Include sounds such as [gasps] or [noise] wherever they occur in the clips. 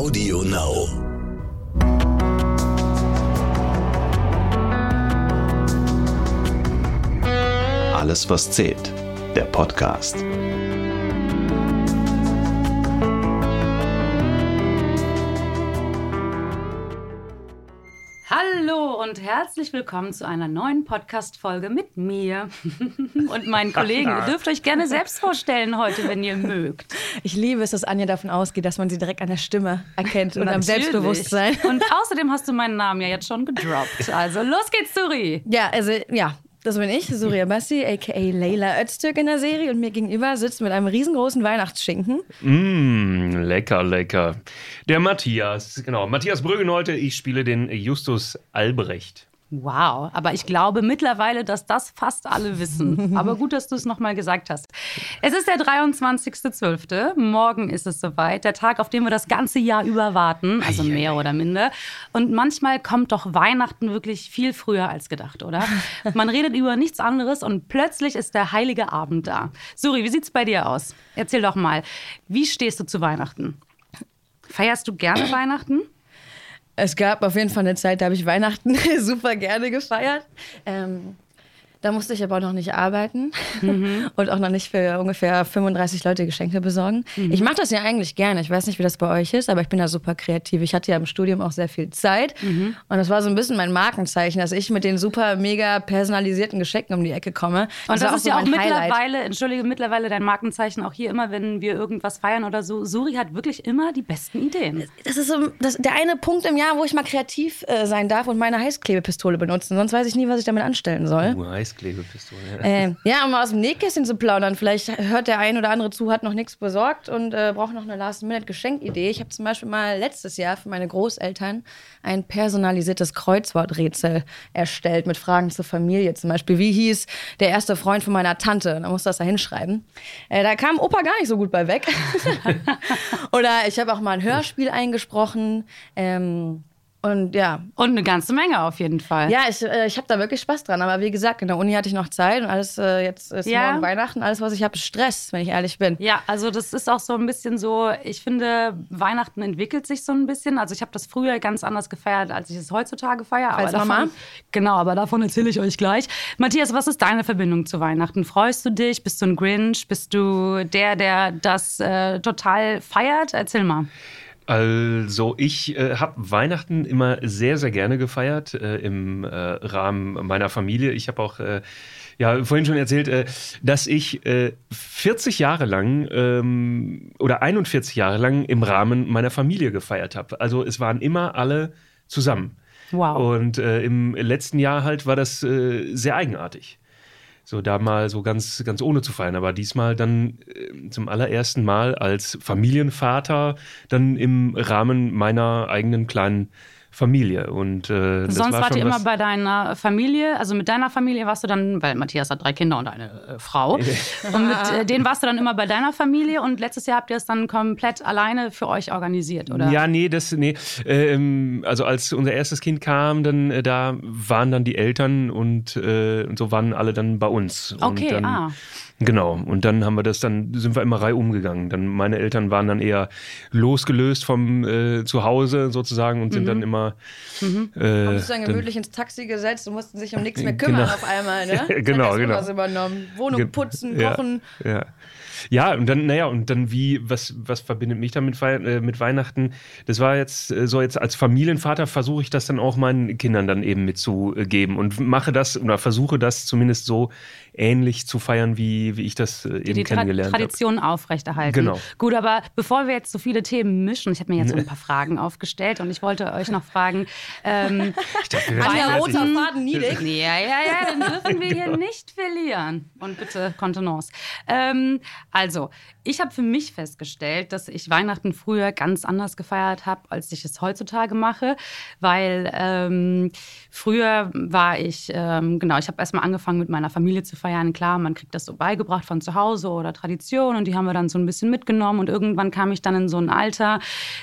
Audio Now. Alles, was zählt. Der Podcast. Und herzlich willkommen zu einer neuen Podcast-Folge mit mir [laughs] und meinen Kollegen. Ihr dürft euch gerne selbst vorstellen heute, wenn ihr mögt. Ich liebe es, dass Anja davon ausgeht, dass man sie direkt an der Stimme erkennt und am. Selbstbewusstsein. Und außerdem hast du meinen Namen ja jetzt schon gedroppt. Also los geht's, Suri. Ja, also ja, das bin ich, Surya Bassi, a.k.a. Leila Öztürk in der Serie. Und mir gegenüber sitzt mit einem riesengroßen Weihnachtsschinken. Mmh, lecker, lecker. Der Matthias, genau. Matthias Brüggenholte, ich spiele den Justus Albrecht. Wow, aber ich glaube mittlerweile, dass das fast alle wissen. [laughs] Aber gut, dass du es nochmal gesagt hast. Es ist der 23.12. Morgen ist es soweit. Der Tag, auf den wir das ganze Jahr über warten. Also mehr oder minder. Und manchmal kommt doch Weihnachten wirklich viel früher als gedacht, oder? [laughs] Man redet über nichts anderes und plötzlich ist der heilige Abend da. Suri, wie sieht's bei dir aus? Erzähl doch mal, wie stehst du zu Weihnachten? Feierst du gerne Weihnachten? Es gab auf jeden Fall eine Zeit, da habe ich Weihnachten [laughs] super gerne gefeiert. Ähm, da musste ich aber auch noch nicht arbeiten [laughs] und auch noch nicht für ungefähr 35 Leute Geschenke besorgen. Ich mache das ja eigentlich gerne. Ich weiß nicht, wie das bei euch ist, aber ich bin da super kreativ. Ich hatte ja im Studium auch sehr viel Zeit und das war so ein bisschen mein Markenzeichen, dass ich mit den super mega personalisierten Geschenken um die Ecke komme. Und das, ist ja auch mein Highlight. mittlerweile, entschuldige, mittlerweile dein Markenzeichen auch hier immer, wenn wir irgendwas feiern oder so. Suri hat wirklich immer die besten Ideen. Das ist so das, der eine Punkt im Jahr, wo ich mal kreativ äh, sein darf und meine Heißklebepistole benutzen. Sonst weiß ich nie, was ich damit anstellen soll. Uh, Heißklebepistole. Ja. Äh, ja, um aus dem Nähkästchen zu plaudern. Vielleicht hört der ein oder andere zu, hat noch nichts besorgt und äh, braucht noch eine Last-Minute-Geschenkidee. Ich habe zum Beispiel mal letztes Jahr für meine Großeltern ein personalisiertes Kreuzworträtsel erstellt mit Fragen zur Familie. Zum Beispiel, wie hieß der erste Freund von meiner Tante? Da musste das da hinschreiben. Äh, da kam Opa gar nicht so gut bei weg. [laughs] oder ich habe auch mal ein Hörspiel eingesprochen. Ähm, und ja, Und eine ganze Menge auf jeden Fall. ja, ich, äh, ich habe da wirklich Spaß dran. Aber wie gesagt, in der Uni hatte ich noch Zeit und alles, äh, jetzt ist Ja. morgen Weihnachten. Alles, was ich habe, ist Stress, wenn ich ehrlich bin. Ja, also das ist auch so ein bisschen so, ich finde, Weihnachten entwickelt sich so ein bisschen. Also ich habe das früher ganz anders gefeiert, als ich es heutzutage feiere. Als davon, Mama? Genau, aber davon erzähle ich euch gleich. Matthias, was ist deine Verbindung zu Weihnachten? Freust du dich? Bist du ein Grinch? Bist du der, der das äh, total feiert? Erzähl mal. Also ich äh, habe Weihnachten immer sehr, sehr gerne gefeiert äh, im äh, Rahmen meiner Familie. Ich habe auch äh, ja vorhin schon erzählt, äh, dass ich äh, 40 Jahre lang ähm, oder 41 Jahre lang im Rahmen meiner Familie gefeiert habe. Also es waren immer alle zusammen. Wow. Und äh, im letzten Jahr halt war das äh, sehr eigenartig. So da mal so ganz, ganz ohne zu feiern. Aber diesmal dann äh, zum allerersten Mal als Familienvater dann im Rahmen meiner eigenen kleinen Familie. Und äh, Sonst war wart ihr immer bei deiner Familie, also mit deiner Familie warst du dann, weil Matthias hat drei Kinder und eine äh, Frau. und mit äh, denen warst du dann immer bei deiner Familie und letztes Jahr habt ihr es dann komplett alleine für euch organisiert, oder? Ja, nee, das, nee. Ähm, also als unser erstes Kind kam, dann äh, da waren dann die Eltern und, äh, und so waren alle dann bei uns. Okay, dann, ah. Genau. Und dann haben wir das dann, sind wir immer reihum gegangen. Dann meine Eltern waren dann eher losgelöst vom äh, Zuhause sozusagen und sind dann immer. Äh, Haben sich dann gemütlich ins Taxi gesetzt und mussten sich um nichts mehr kümmern Genau. auf einmal, [laughs] ne? Genau, genau. was übernommen. Wohnung Ge- putzen, kochen. Ja. Ja, und dann, naja, und dann wie, was, was verbindet mich damit äh, mit Weihnachten? Das war jetzt äh, so, jetzt als Familienvater versuche ich das dann auch meinen Kindern dann eben mitzugeben und mache das oder versuche das zumindest so ähnlich zu feiern, wie, wie ich das äh, die eben die kennengelernt habe. Tradition aufrechterhalten. Genau. Gut, aber bevor wir jetzt so viele Themen mischen, ich habe mir jetzt so ein paar Fragen aufgestellt und ich wollte euch noch fragen, ähm, [laughs] Anja, Weihnachten- roter Faden niedrig. Ja, ja, ja, den dürfen wir hier [laughs] nicht verlieren. Und bitte Kontenance. Ähm, also, ich habe für mich festgestellt, dass ich Weihnachten früher ganz anders gefeiert habe, als ich es heutzutage mache, weil ähm, früher war ich, ähm, genau, ich habe erstmal angefangen mit meiner Familie zu feiern. Klar, man kriegt das so beigebracht von zu Hause oder Tradition und die haben wir dann so ein bisschen mitgenommen und irgendwann kam ich dann in so ein Alter,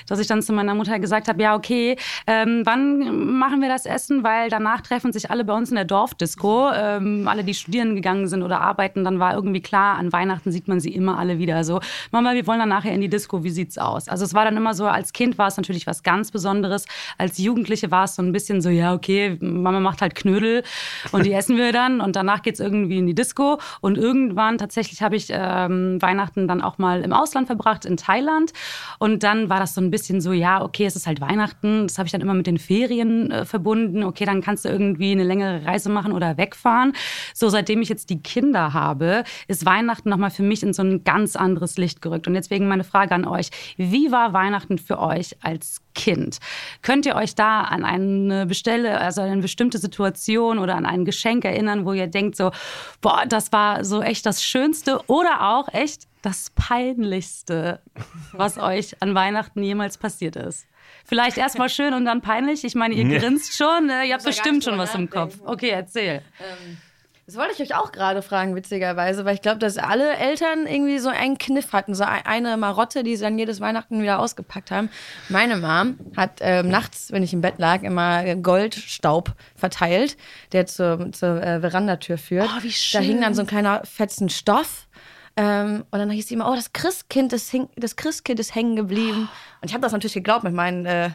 dass ich dann zu meiner Mutter gesagt habe, ja, okay, ähm, wann machen wir das Essen? Weil danach treffen sich alle bei uns in der Dorfdisco, ähm, alle, die studieren gegangen sind oder arbeiten, dann war irgendwie klar, an Weihnachten sieht man sie immer alle wieder so, Mama, wir wollen dann nachher in die Disco, wie sieht's aus? Also es war dann immer so, als Kind war es natürlich was ganz Besonderes. Als Jugendliche war es so ein bisschen so, ja, okay, Mama macht halt Knödel und die essen wir dann und danach geht's irgendwie in die Disco. Und irgendwann tatsächlich habe ich ähm, Weihnachten dann auch mal im Ausland verbracht, in Thailand. Und dann war das so ein bisschen so, ja, okay, es ist halt Weihnachten. Das habe ich dann immer mit den Ferien äh, verbunden. Okay, dann kannst du irgendwie eine längere Reise machen oder wegfahren. So, seitdem ich jetzt die Kinder habe, ist Weihnachten nochmal für mich in so ein ganz anderes Licht gerückt. Und deswegen meine Frage an euch. Wie war Weihnachten für euch als Kind? Könnt ihr euch da an eine Bestelle, also an eine bestimmte Situation oder an ein Geschenk erinnern, wo ihr denkt so, boah, das war so echt das Schönste oder auch echt das Peinlichste, was euch an Weihnachten jemals passiert ist? Vielleicht erstmal schön und dann peinlich. Ich meine, ihr grinst schon, ne? ihr habt bestimmt schon was im Kopf. Okay, erzähl. Ähm, das wollte ich euch auch gerade fragen, witzigerweise, weil ich glaube, dass alle Eltern irgendwie so einen Kniff hatten, so ein- eine Marotte, die sie dann jedes Weihnachten wieder ausgepackt haben. Meine Mom hat ähm, nachts, wenn ich im Bett lag, immer Goldstaub verteilt, der zur, zur äh, Verandatür führt. Oh, wie Da hing schön. dann so ein kleiner fetzen Stoff. Ähm, und dann hieß es immer, oh, das Christkind ist, das Christkind ist hängen geblieben. [gasps] Und ich habe das natürlich geglaubt mit meinen äh,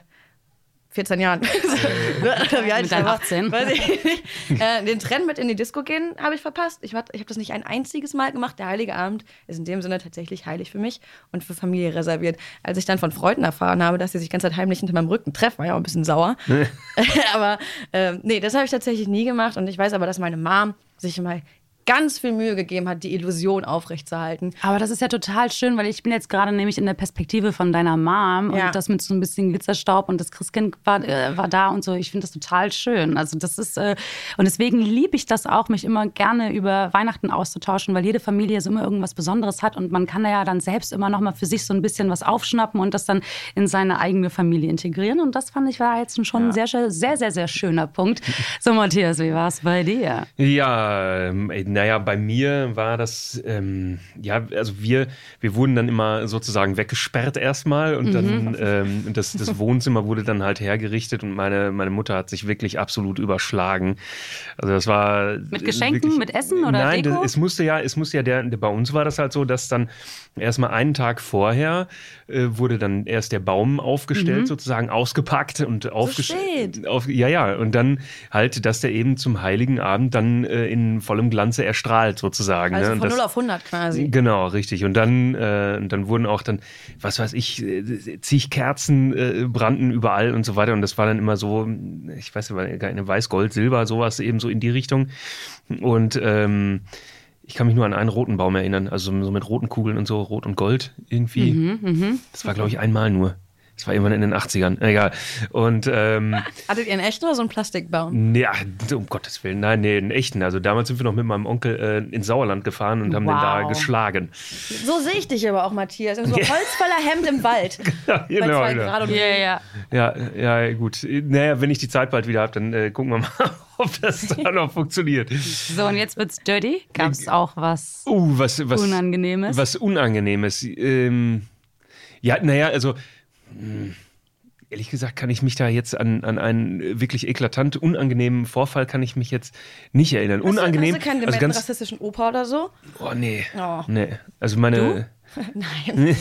14 Jahren. [laughs] Oder wie alt Mit ich deinen da war, 18. Weiß ich nicht. Äh, den Trend mit in die Disco gehen habe ich verpasst. Ich, war- ich habe das nicht ein einziges Mal gemacht. Der Heilige Abend ist in dem Sinne tatsächlich heilig für mich und für Familie reserviert. Als ich dann von Freunden erfahren habe, dass sie sich ganz heimlich hinter meinem Rücken treffen, war ich auch ein bisschen sauer. [laughs] aber ähm, nee, das habe ich tatsächlich nie gemacht. Und ich weiß aber, dass meine Mom sich mal ganz viel Mühe gegeben hat, die Illusion aufrechtzuerhalten. Aber das ist ja total schön, weil ich bin jetzt gerade nämlich in der Perspektive von deiner Mom Ja. und das mit so ein bisschen Glitzerstaub und das Christkind war, äh, war da und so. Ich finde das total schön. Also das ist äh, und deswegen liebe ich das auch, mich immer gerne über Weihnachten auszutauschen, weil jede Familie so immer irgendwas Besonderes hat und man kann da ja dann selbst immer noch mal für sich so ein bisschen was aufschnappen und das dann in seine eigene Familie integrieren. Und das fand ich war jetzt schon ein sehr, sehr, sehr, sehr, schöner Punkt. So Matthias, wie war es bei dir? Ja, ähm, naja, bei mir war das, ähm, ja, also wir, wir wurden dann immer sozusagen weggesperrt erstmal und dann ähm, das, das Wohnzimmer wurde dann halt hergerichtet und meine, meine Mutter hat sich wirklich absolut überschlagen. Also das war Mit Geschenken, mit Essen oder Nein? Das, es musste ja, es musste ja der, der, bei uns war das halt so, dass dann erstmal einen Tag vorher äh, wurde dann erst der Baum aufgestellt, sozusagen ausgepackt und aufgestellt. Auf, ja, ja, und dann halt, dass der eben zum Heiligen Abend dann äh, in vollem Glanze erstrahlt, sozusagen. Also ne? Von das, 0 auf 100 quasi. Genau, richtig. Und dann, äh, dann wurden auch dann, was weiß ich, äh, zig Kerzen äh, brannten überall und so weiter. Und das war dann immer so, ich weiß nicht, eine Weiß, Gold, Silber, sowas eben so in die Richtung. Und ähm, ich kann mich nur an einen roten Baum erinnern, also so mit roten Kugeln und so, Rot und Gold irgendwie. Mhm, Das war, glaube ich, einmal nur. Das war irgendwann in den 80ern. Egal. Und ähm, [laughs] Hattet ihr einen echten oder so einen Plastikbaum? ja, um Gottes Willen, nein, nee, einen echten. Also damals sind wir noch mit meinem Onkel äh, ins Sauerland gefahren und haben den da Wow. geschlagen. So sehe ich dich aber auch, Matthias. In so Holzfällerhemd im Wald. Ja, [laughs] Bei genau, zwei genau. Grad und Ja, ja. Ja, ja, gut. Naja, wenn ich die Zeit bald wieder habe, dann äh, gucken wir mal, [laughs] ob das dann noch funktioniert. So, und jetzt wird's dirty. Gab es auch was Uh, was, was Unangenehmes? Was Unangenehmes. Ähm, ja, naja, also mh, ehrlich gesagt kann ich mich da jetzt an, an einen wirklich eklatant unangenehmen Vorfall kann ich mich jetzt nicht erinnern. Unangenehm. Hast du keinen also ganz, rassistischen Opa oder so? oh nee, Oh. nee. Also meine, [laughs] Nein.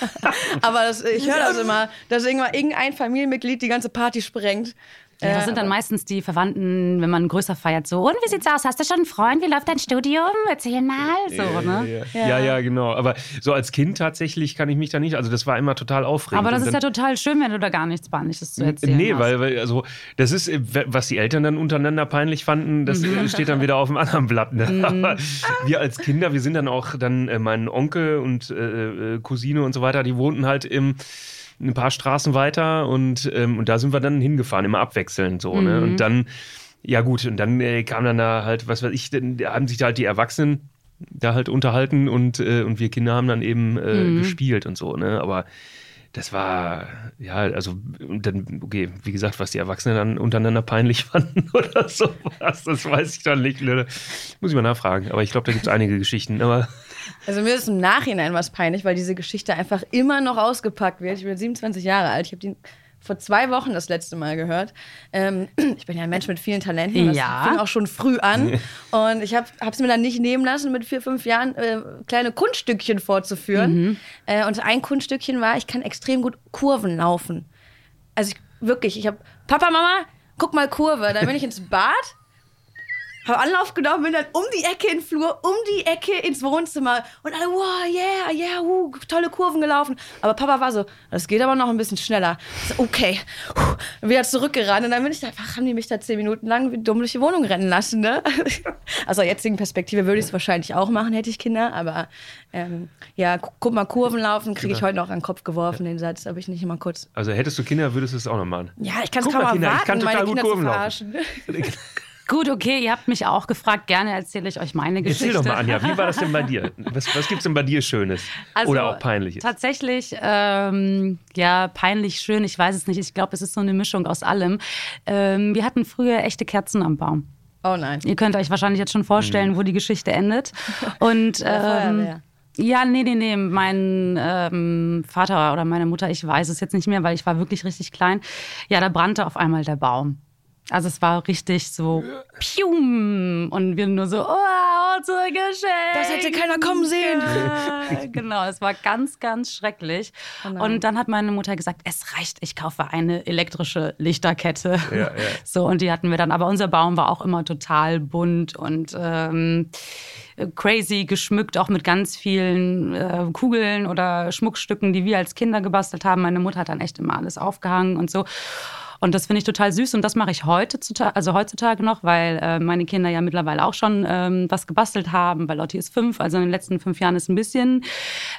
[laughs] aber das, ich [laughs] höre das immer, dass irgendwann irgendein Familienmitglied die ganze Party sprengt. Ja, das sind dann meistens die Verwandten, wenn man größer feiert, so. Und wie sieht's aus? Hast du schon einen Freund? Wie läuft dein Studium? Erzähl mal. So, ne? ja, ja, ja, genau. Aber so als Kind tatsächlich kann ich mich da nicht. Also das war immer total aufregend. Aber das ist ja total schön, wenn du da gar nichts Peinliches zu erzählen Nee, hast. weil, weil, also, das ist, was die Eltern dann untereinander peinlich fanden, das Mhm. steht dann wieder auf dem anderen Blatt. Ne? Aber wir als Kinder, wir sind dann auch dann, äh, mein Onkel und äh, äh, Cousine und so weiter, die wohnten halt im, ein paar Straßen weiter und, ähm, und da sind wir dann hingefahren, immer abwechselnd so. Ne? Mhm. Und dann, ja gut, und dann äh, kam dann da halt, was weiß ich, dann haben sich da halt die Erwachsenen da halt unterhalten und, äh, und wir Kinder haben dann eben äh, Mhm. gespielt und so, ne? Aber das war, ja, also, dann, okay, wie gesagt, was die Erwachsenen dann untereinander peinlich [laughs] fanden oder sowas, das weiß ich dann nicht. Ne? Muss ich mal nachfragen, aber ich glaube, da gibt es einige Geschichten. Aber [laughs] Also mir ist im Nachhinein was peinlich, weil diese Geschichte einfach immer noch ausgepackt wird. Ich bin 27 Jahre alt. Ich habe die vor zwei Wochen das letzte Mal gehört. Ähm, ich bin ja ein Mensch mit vielen Talenten. Das Ja. fing auch schon früh an. [laughs] Und ich habe es mir dann nicht nehmen lassen, mit vier, fünf Jahren äh, kleine Kunststückchen vorzuführen. Äh, und ein Kunststückchen war, ich kann extrem gut Kurven laufen. Also ich, wirklich, ich habe, Papa, Mama, guck mal Kurve. Dann bin ich ins Bad, habe Anlauf genommen, bin dann um die Ecke in den Flur, um die Ecke ins Wohnzimmer und alle, wow, yeah, yeah, uh, tolle Kurven gelaufen. Aber Papa war so, das geht aber noch ein bisschen schneller. Ich So, okay. Und wieder zurückgerannt und dann bin ich da einfach, haben die mich da zehn Minuten lang wie dumm durch die Wohnung rennen lassen, ne? [laughs] Also aus der jetzigen Perspektive würde ich es wahrscheinlich auch machen, hätte ich Kinder, aber ähm, ja, gu guck mal, Kurven laufen, kriege ich heute noch an den Kopf geworfen, den Satz, aber ich nicht immer kurz. Also hättest du Kinder, würdest du es auch noch machen. Ja, ich kann es kaum mal, Kinder, ich erwarten, kann total meine gut Kinder zu Kurven laufen. [laughs] Gut, okay, ihr habt mich auch gefragt. Gerne erzähle ich euch meine Geschichte. Erzähl doch mal, Anja, wie war das denn bei dir? [laughs] Was, was gibt es denn bei dir Schönes? Also, Oder auch Peinliches? Tatsächlich, ähm, ja, peinlich schön, ich weiß es nicht. Ich glaube, es ist so eine Mischung aus allem. Ähm, wir hatten früher echte Kerzen am Baum. Oh nein. Ihr könnt euch wahrscheinlich jetzt schon vorstellen, wo die Geschichte endet. [laughs] Und ähm, ja, nee, nee, nee. Mein ähm, Vater oder meine Mutter, ich weiß es jetzt nicht mehr, weil ich war wirklich richtig klein. Ja, da brannte auf einmal der Baum. Also es war richtig so pium und wir nur so, oh, unser Geschenk. Das hätte keiner kommen sehen. Genau, es war ganz, ganz schrecklich. Oh und dann hat meine Mutter gesagt, es reicht, ich kaufe eine elektrische Lichterkette. Ja, ja. [laughs] So, und die hatten wir dann. Aber unser Baum war auch immer total bunt und ähm, crazy geschmückt, auch mit ganz vielen äh, Kugeln oder Schmuckstücken, die wir als Kinder gebastelt haben. Meine Mutter hat dann echt immer alles aufgehangen und so. Und das finde ich total süß und das mache ich heute, also heutzutage noch, weil äh, meine Kinder ja mittlerweile auch schon ähm, was gebastelt haben, weil Lotti ist fünf, also in den letzten fünf Jahren ist ein bisschen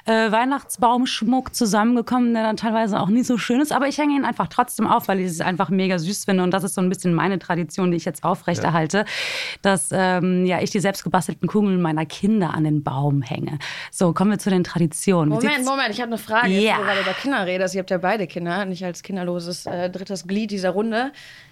äh, Weihnachtsbaumschmuck zusammengekommen, der dann teilweise auch nicht so schön ist, aber ich hänge ihn einfach trotzdem auf, weil ich es einfach mega süß finde und das ist so ein bisschen meine Tradition, die ich jetzt aufrechterhalte, dass ähm, ja ich die selbst gebastelten Kugeln meiner Kinder an den Baum hänge. So, kommen wir zu den Traditionen. Moment, Moment, ich habe eine Frage, Ja. jetzt, wo du gerade über Kinder redest. Ihr habt ja beide Kinder, nicht als kinderloses äh, drittes Glied dieser Runde.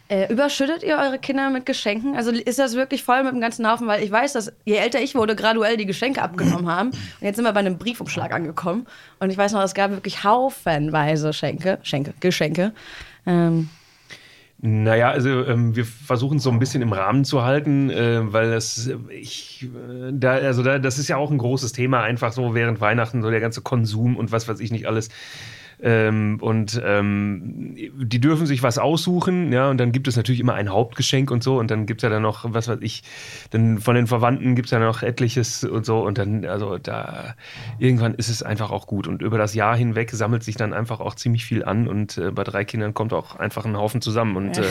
Äh, überschüttet ihr eure Kinder mit Geschenken? Also ist das wirklich voll mit dem ganzen Haufen? Weil ich weiß, dass je älter ich wurde, graduell die Geschenke abgenommen [clears throat] haben. Und jetzt sind wir bei einem Briefumschlag angekommen. Und ich weiß noch, es gab wirklich haufenweise Schenke, Schenke, Geschenke. Ähm, Naja, also ähm, wir versuchen es so ein bisschen im Rahmen zu halten, äh, weil das, ich, äh, da, also da, das ist ja auch ein großes Thema, einfach so während Weihnachten, so der ganze Konsum und was weiß ich nicht alles. Ähm, und ähm, die dürfen sich was aussuchen, ja, und dann gibt es natürlich immer ein Hauptgeschenk und so, und dann gibt es ja dann noch, was weiß ich, dann von den Verwandten gibt es ja noch etliches und so, und dann, also da, irgendwann ist es einfach auch gut. Und über das Jahr hinweg sammelt sich dann einfach auch ziemlich viel an, und äh, bei drei Kindern kommt auch einfach ein Haufen zusammen. Und äh,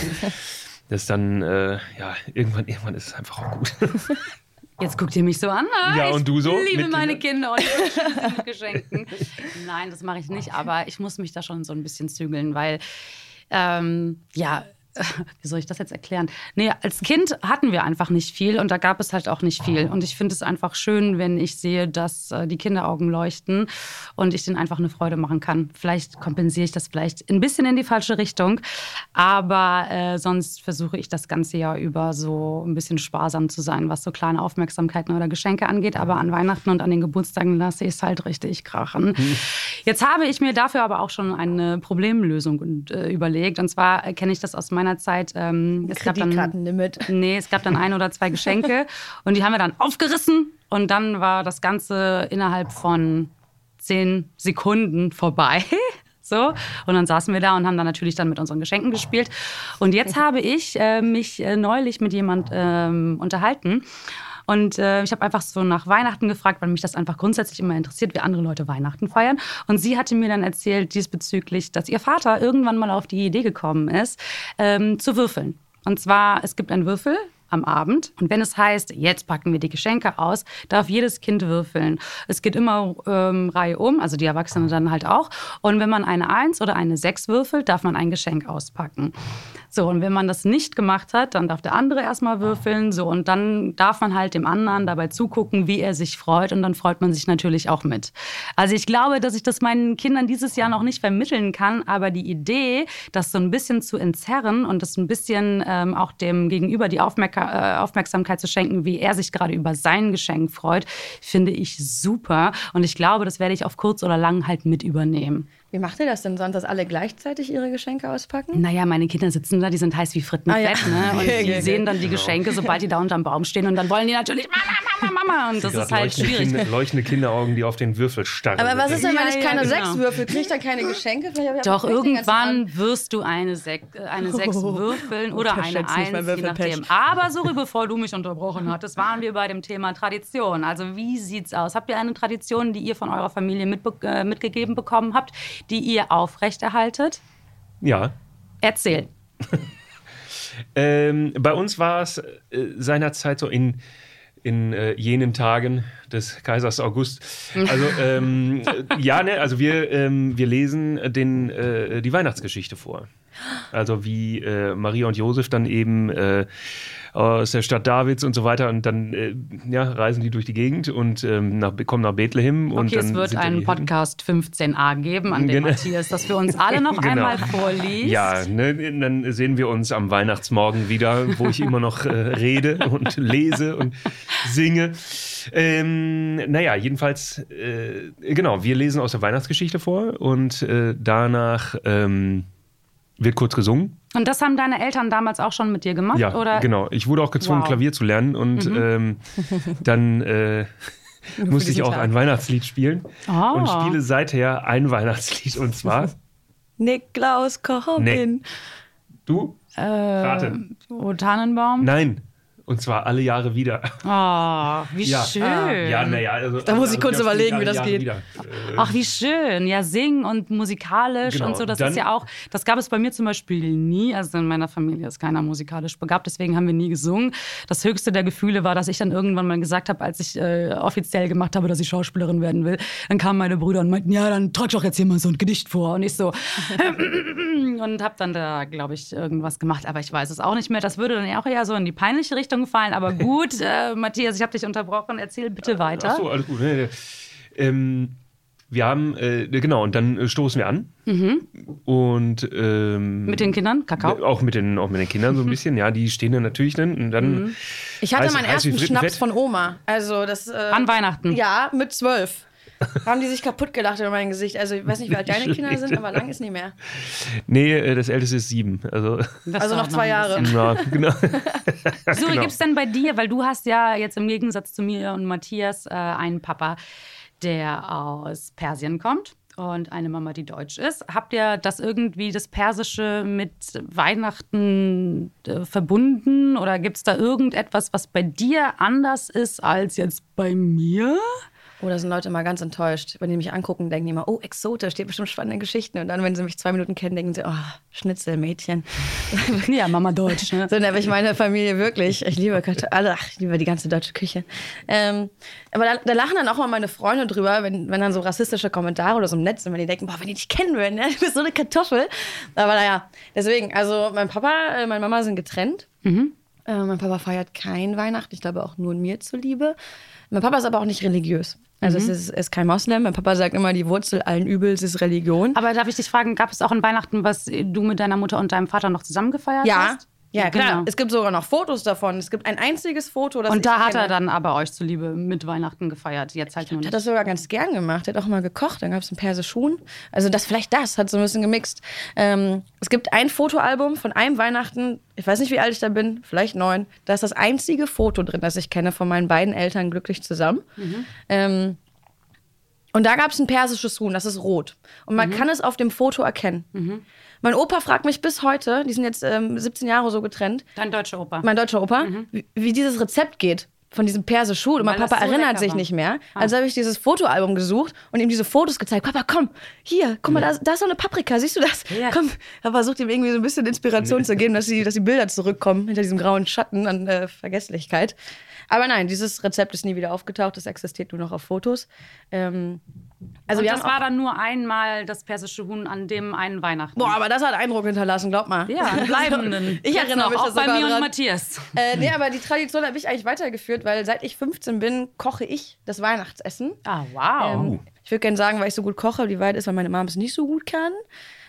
das ist dann, äh, ja, irgendwann, irgendwann ist es einfach auch gut. [laughs] Jetzt guckt ihr mich so an. Ah, Ja, ich und du so? liebe Mit- meine Kinder und ich [laughs] mit Geschenken. Nein, das mache ich nicht, aber ich muss mich da schon so ein bisschen zügeln, weil, ähm, ja, [laughs] wie soll ich das jetzt erklären? Nee, als Kind hatten wir einfach nicht viel und da gab es halt auch nicht viel. Und ich finde es einfach schön, wenn ich sehe, dass äh, die Kinderaugen leuchten und ich denen einfach eine Freude machen kann. Vielleicht kompensiere ich das vielleicht ein bisschen in die falsche Richtung, aber äh, sonst versuche ich das ganze Jahr über so ein bisschen sparsam zu sein, was so kleine Aufmerksamkeiten oder Geschenke angeht. Aber an Weihnachten und an den Geburtstagen lasse ich es halt richtig krachen. Jetzt habe ich mir dafür aber auch schon eine Problemlösung und, äh, überlegt. Und zwar äh, kenne ich das aus meiner Zeit. Ähm, es gab dann, Kreditkartenlimit. Nee, es gab dann ein oder zwei Geschenke [laughs] und die haben wir dann aufgerissen und dann war das Ganze innerhalb von zehn Sekunden vorbei. [laughs] So, und dann saßen wir da und haben dann natürlich dann mit unseren Geschenken gespielt. Und jetzt habe ich äh, mich äh, neulich mit jemand ähm, unterhalten. Und äh, ich habe einfach so nach Weihnachten gefragt, weil mich das einfach grundsätzlich immer interessiert, wie andere Leute Weihnachten feiern. Und sie hatte mir dann erzählt diesbezüglich, dass ihr Vater irgendwann mal auf die Idee gekommen ist, ähm, zu würfeln. Und zwar, es gibt einen Würfel am Abend. Und wenn es heißt, jetzt packen wir die Geschenke aus, darf jedes Kind würfeln. Es geht immer ähm, Reihe um, also die Erwachsenen dann halt auch. Und wenn man eine Eins oder eine Sechs würfelt, darf man ein Geschenk auspacken. So, und wenn man das nicht gemacht hat, dann darf der andere erstmal würfeln. So, und dann darf man halt dem anderen dabei zugucken, wie er sich freut. Und dann freut man sich natürlich auch mit. Also ich glaube, dass ich das meinen Kindern dieses Jahr noch nicht vermitteln kann, aber die Idee, das so ein bisschen zu entzerren und das ein bisschen ähm, auch dem Gegenüber die Aufmerk äh, Aufmerksamkeit zu schenken, wie er sich gerade über sein Geschenk freut, finde ich super. Und ich glaube, das werde ich auf kurz oder lang halt mit übernehmen. Wie macht ihr das denn sonst, dass alle gleichzeitig ihre Geschenke auspacken? Naja, meine Kinder sitzen da, die sind heiß wie Frittenfett. Ah, ja. ne? [laughs] Und die sehen dann die Geschenke, sobald die da unterm Baum stehen. Und dann wollen die natürlich Mama, Mama, Mama. Und das ist halt leuchtende schwierig. Kinder, leuchtende Kinderaugen, die auf den Würfel starren. Aber was ist denn, wenn Ja, ich ja, keine genau. sechs würfel? Kriege ich dann keine Geschenke? Doch, irgendwann wirst du eine, Sek eine Sechs würfeln oder eine Eins, je nachdem. Aber so, bevor du mich unterbrochen hattest, waren wir bei dem Thema Tradition. Also wie sieht's aus? Habt ihr eine Tradition, die ihr von eurer Familie mitbe äh, mitgegeben bekommen habt, die ihr aufrechterhaltet? Ja. Erzähl. [laughs] Ähm, bei uns war es äh, seinerzeit so in, in äh, jenen Tagen des Kaisers August. Also [laughs] ähm, äh, ja, ne, also wir, ähm, wir lesen den, äh, die Weihnachtsgeschichte vor. Also wie äh, Maria und Josef dann eben äh, aus der Stadt Davids und so weiter und dann äh, ja, reisen die durch die Gegend und ähm, nach, kommen nach Bethlehem. und Okay, dann es wird einen. Podcast 15a geben, an dem Genau. Matthias das für uns alle noch [laughs] Genau. einmal vorliest. Ja, ne, dann sehen wir uns am Weihnachtsmorgen wieder, wo ich immer noch äh, rede und [laughs] lese und singe. Ähm, naja, jedenfalls, äh, genau, wir lesen aus der Weihnachtsgeschichte vor und äh, danach ähm, wird kurz gesungen. Und das haben deine Eltern damals auch schon mit dir gemacht? Ja, oder? genau. Ich wurde auch gezwungen, Wow. Klavier zu lernen und ähm, dann äh, [laughs] musste ich auch ein Weihnachtslied spielen Ah. und spiele seither ein Weihnachtslied und zwar [laughs] Niklaus Korbin. du? Äh, Rate. Oh, Tannenbaum? Nein. Und zwar alle Jahre wieder. Oh, wie Ja. schön. Ja, naja, also. Da muss ich kurz also, überlegen, wie Jahre das wieder. geht. Äh, Ach, wie schön. Ja, singen und musikalisch Genau, und so. Das dann- ist ja auch, das gab es bei mir zum Beispiel nie. Also in meiner Familie ist keiner musikalisch begabt, deswegen haben wir nie gesungen. Das höchste der Gefühle war, dass ich dann irgendwann mal gesagt habe, als ich äh, offiziell gemacht habe, dass ich Schauspielerin werden will, dann kamen meine Brüder und meinten, ja, dann trag doch jetzt hier mal so ein Gedicht vor. Und ich so, [laughs] und habe dann da, glaube ich, irgendwas gemacht. Aber ich weiß es auch nicht mehr. Das würde dann auch eher so in die peinliche Richtung fallen. Aber [laughs] gut, äh, Matthias, ich habe dich unterbrochen. Erzähl bitte weiter. Ach so, alles gut. Ähm, wir haben, äh, genau, und dann äh, stoßen wir an. Und ähm, Mhm. Mit den Kindern? Kakao? Auch mit den, auch mit den Kindern so ein bisschen, ja, die stehen dann natürlich dann. Und dann Mhm. Ich hatte Heiß- meinen heiß ersten. Schnaps von Oma. Also das. Äh, An Weihnachten? Ja, mit zwölf. Haben die sich kaputt gelacht über mein Gesicht. Also ich weiß nicht, wie alt deine Kinder sind, aber lang ist nicht mehr. Nee, äh, das älteste ist sieben. Also, Das Also noch zwei Jahre. ja, genau. [laughs] So, wie Genau. gibt's denn bei dir, weil du hast ja jetzt im Gegensatz zu mir und Matthias äh, einen Papa, der aus Persien kommt und eine Mama, die deutsch ist. Habt ihr das irgendwie, das Persische mit Weihnachten äh, verbunden oder gibt's da irgendetwas, was bei dir anders ist als jetzt bei mir? Oh, da sind Leute immer ganz enttäuscht. Wenn die mich angucken, denken die immer, oh, exotisch, steht bestimmt spannende Geschichten. Und dann, wenn sie mich zwei Minuten kennen, denken sie, oh, Schnitzelmädchen. [laughs] Ja, Mama deutsch, ne? [laughs] So nenne ich meine Familie wirklich. Ich liebe Kartoffeln, alle, ach, ich liebe die ganze deutsche Küche. Ähm, aber da, da lachen dann auch mal meine Freunde drüber, wenn, wenn dann so rassistische Kommentare oder so im Netz sind, wenn die denken, boah, wenn die dich kennen würden, ne? du bist so eine Kartoffel. Aber naja, deswegen, also mein Papa, äh, meine Mama sind getrennt. Mhm. Äh, mein Papa feiert kein Weihnachten, ich glaube auch nur mir zuliebe. Mein Papa ist aber auch nicht religiös. Also Mhm. es ist, ist kein Moslem. Mein Papa sagt immer, die Wurzel allen Übels ist Religion. Aber darf ich dich fragen, gab es auch an Weihnachten, was du mit deiner Mutter und deinem Vater noch zusammen gefeiert ja, hast? Ja, klar. Genau. Es gibt sogar noch Fotos davon. Es gibt ein einziges Foto, das Und ich da hat kenne. er dann aber euch zuliebe mit Weihnachten gefeiert. Jetzt halt nur Der hat das sogar ganz gern gemacht. Der hat auch mal gekocht. Dann gab es einen persischen Huhn. Also das vielleicht das hat so ein bisschen gemixt. Ähm, es gibt ein Fotoalbum von einem Weihnachten. Ich weiß nicht, wie alt ich da bin. Vielleicht neun. Da ist das einzige Foto drin, das ich kenne von meinen beiden Eltern glücklich zusammen. Ähm, und da gab es ein persisches Huhn. Das ist rot. Und man kann es auf dem Foto erkennen. Mein Opa fragt mich bis heute, die sind jetzt ähm, 17 Jahre so getrennt, Dein deutscher Opa. mein deutscher Opa, wie, wie dieses Rezept geht von diesem persischen Huhn. Und mein Papa so erinnert sich war. nicht mehr. Also habe ich dieses Fotoalbum gesucht und ihm diese Fotos gezeigt. Papa, komm, hier, guck mal, da, da ist so eine Paprika, siehst du das? Ja. Komm, er versucht ihm irgendwie so ein bisschen Inspiration zu geben, dass die, dass die Bilder zurückkommen hinter diesem grauen Schatten an äh, Vergesslichkeit. Aber nein, dieses Rezept ist nie wieder aufgetaucht, das existiert nur noch auf Fotos. Ähm, also und das war dann nur einmal das persische Huhn an dem einen Weihnachten. Boah, aber das hat Eindruck hinterlassen, glaub mal. ja, einen bleibenden. [laughs] Ich Jetzt erinnere noch, mich auch bei mir und dran. Matthias. Äh, nee, aber die Tradition habe ich eigentlich weitergeführt, weil seit ich 15 bin, koche ich das Weihnachtsessen. Ah, wow. Ähm, ich würde gerne sagen, weil ich so gut koche, wie weit ist, weil meine Mama es nicht so gut kann.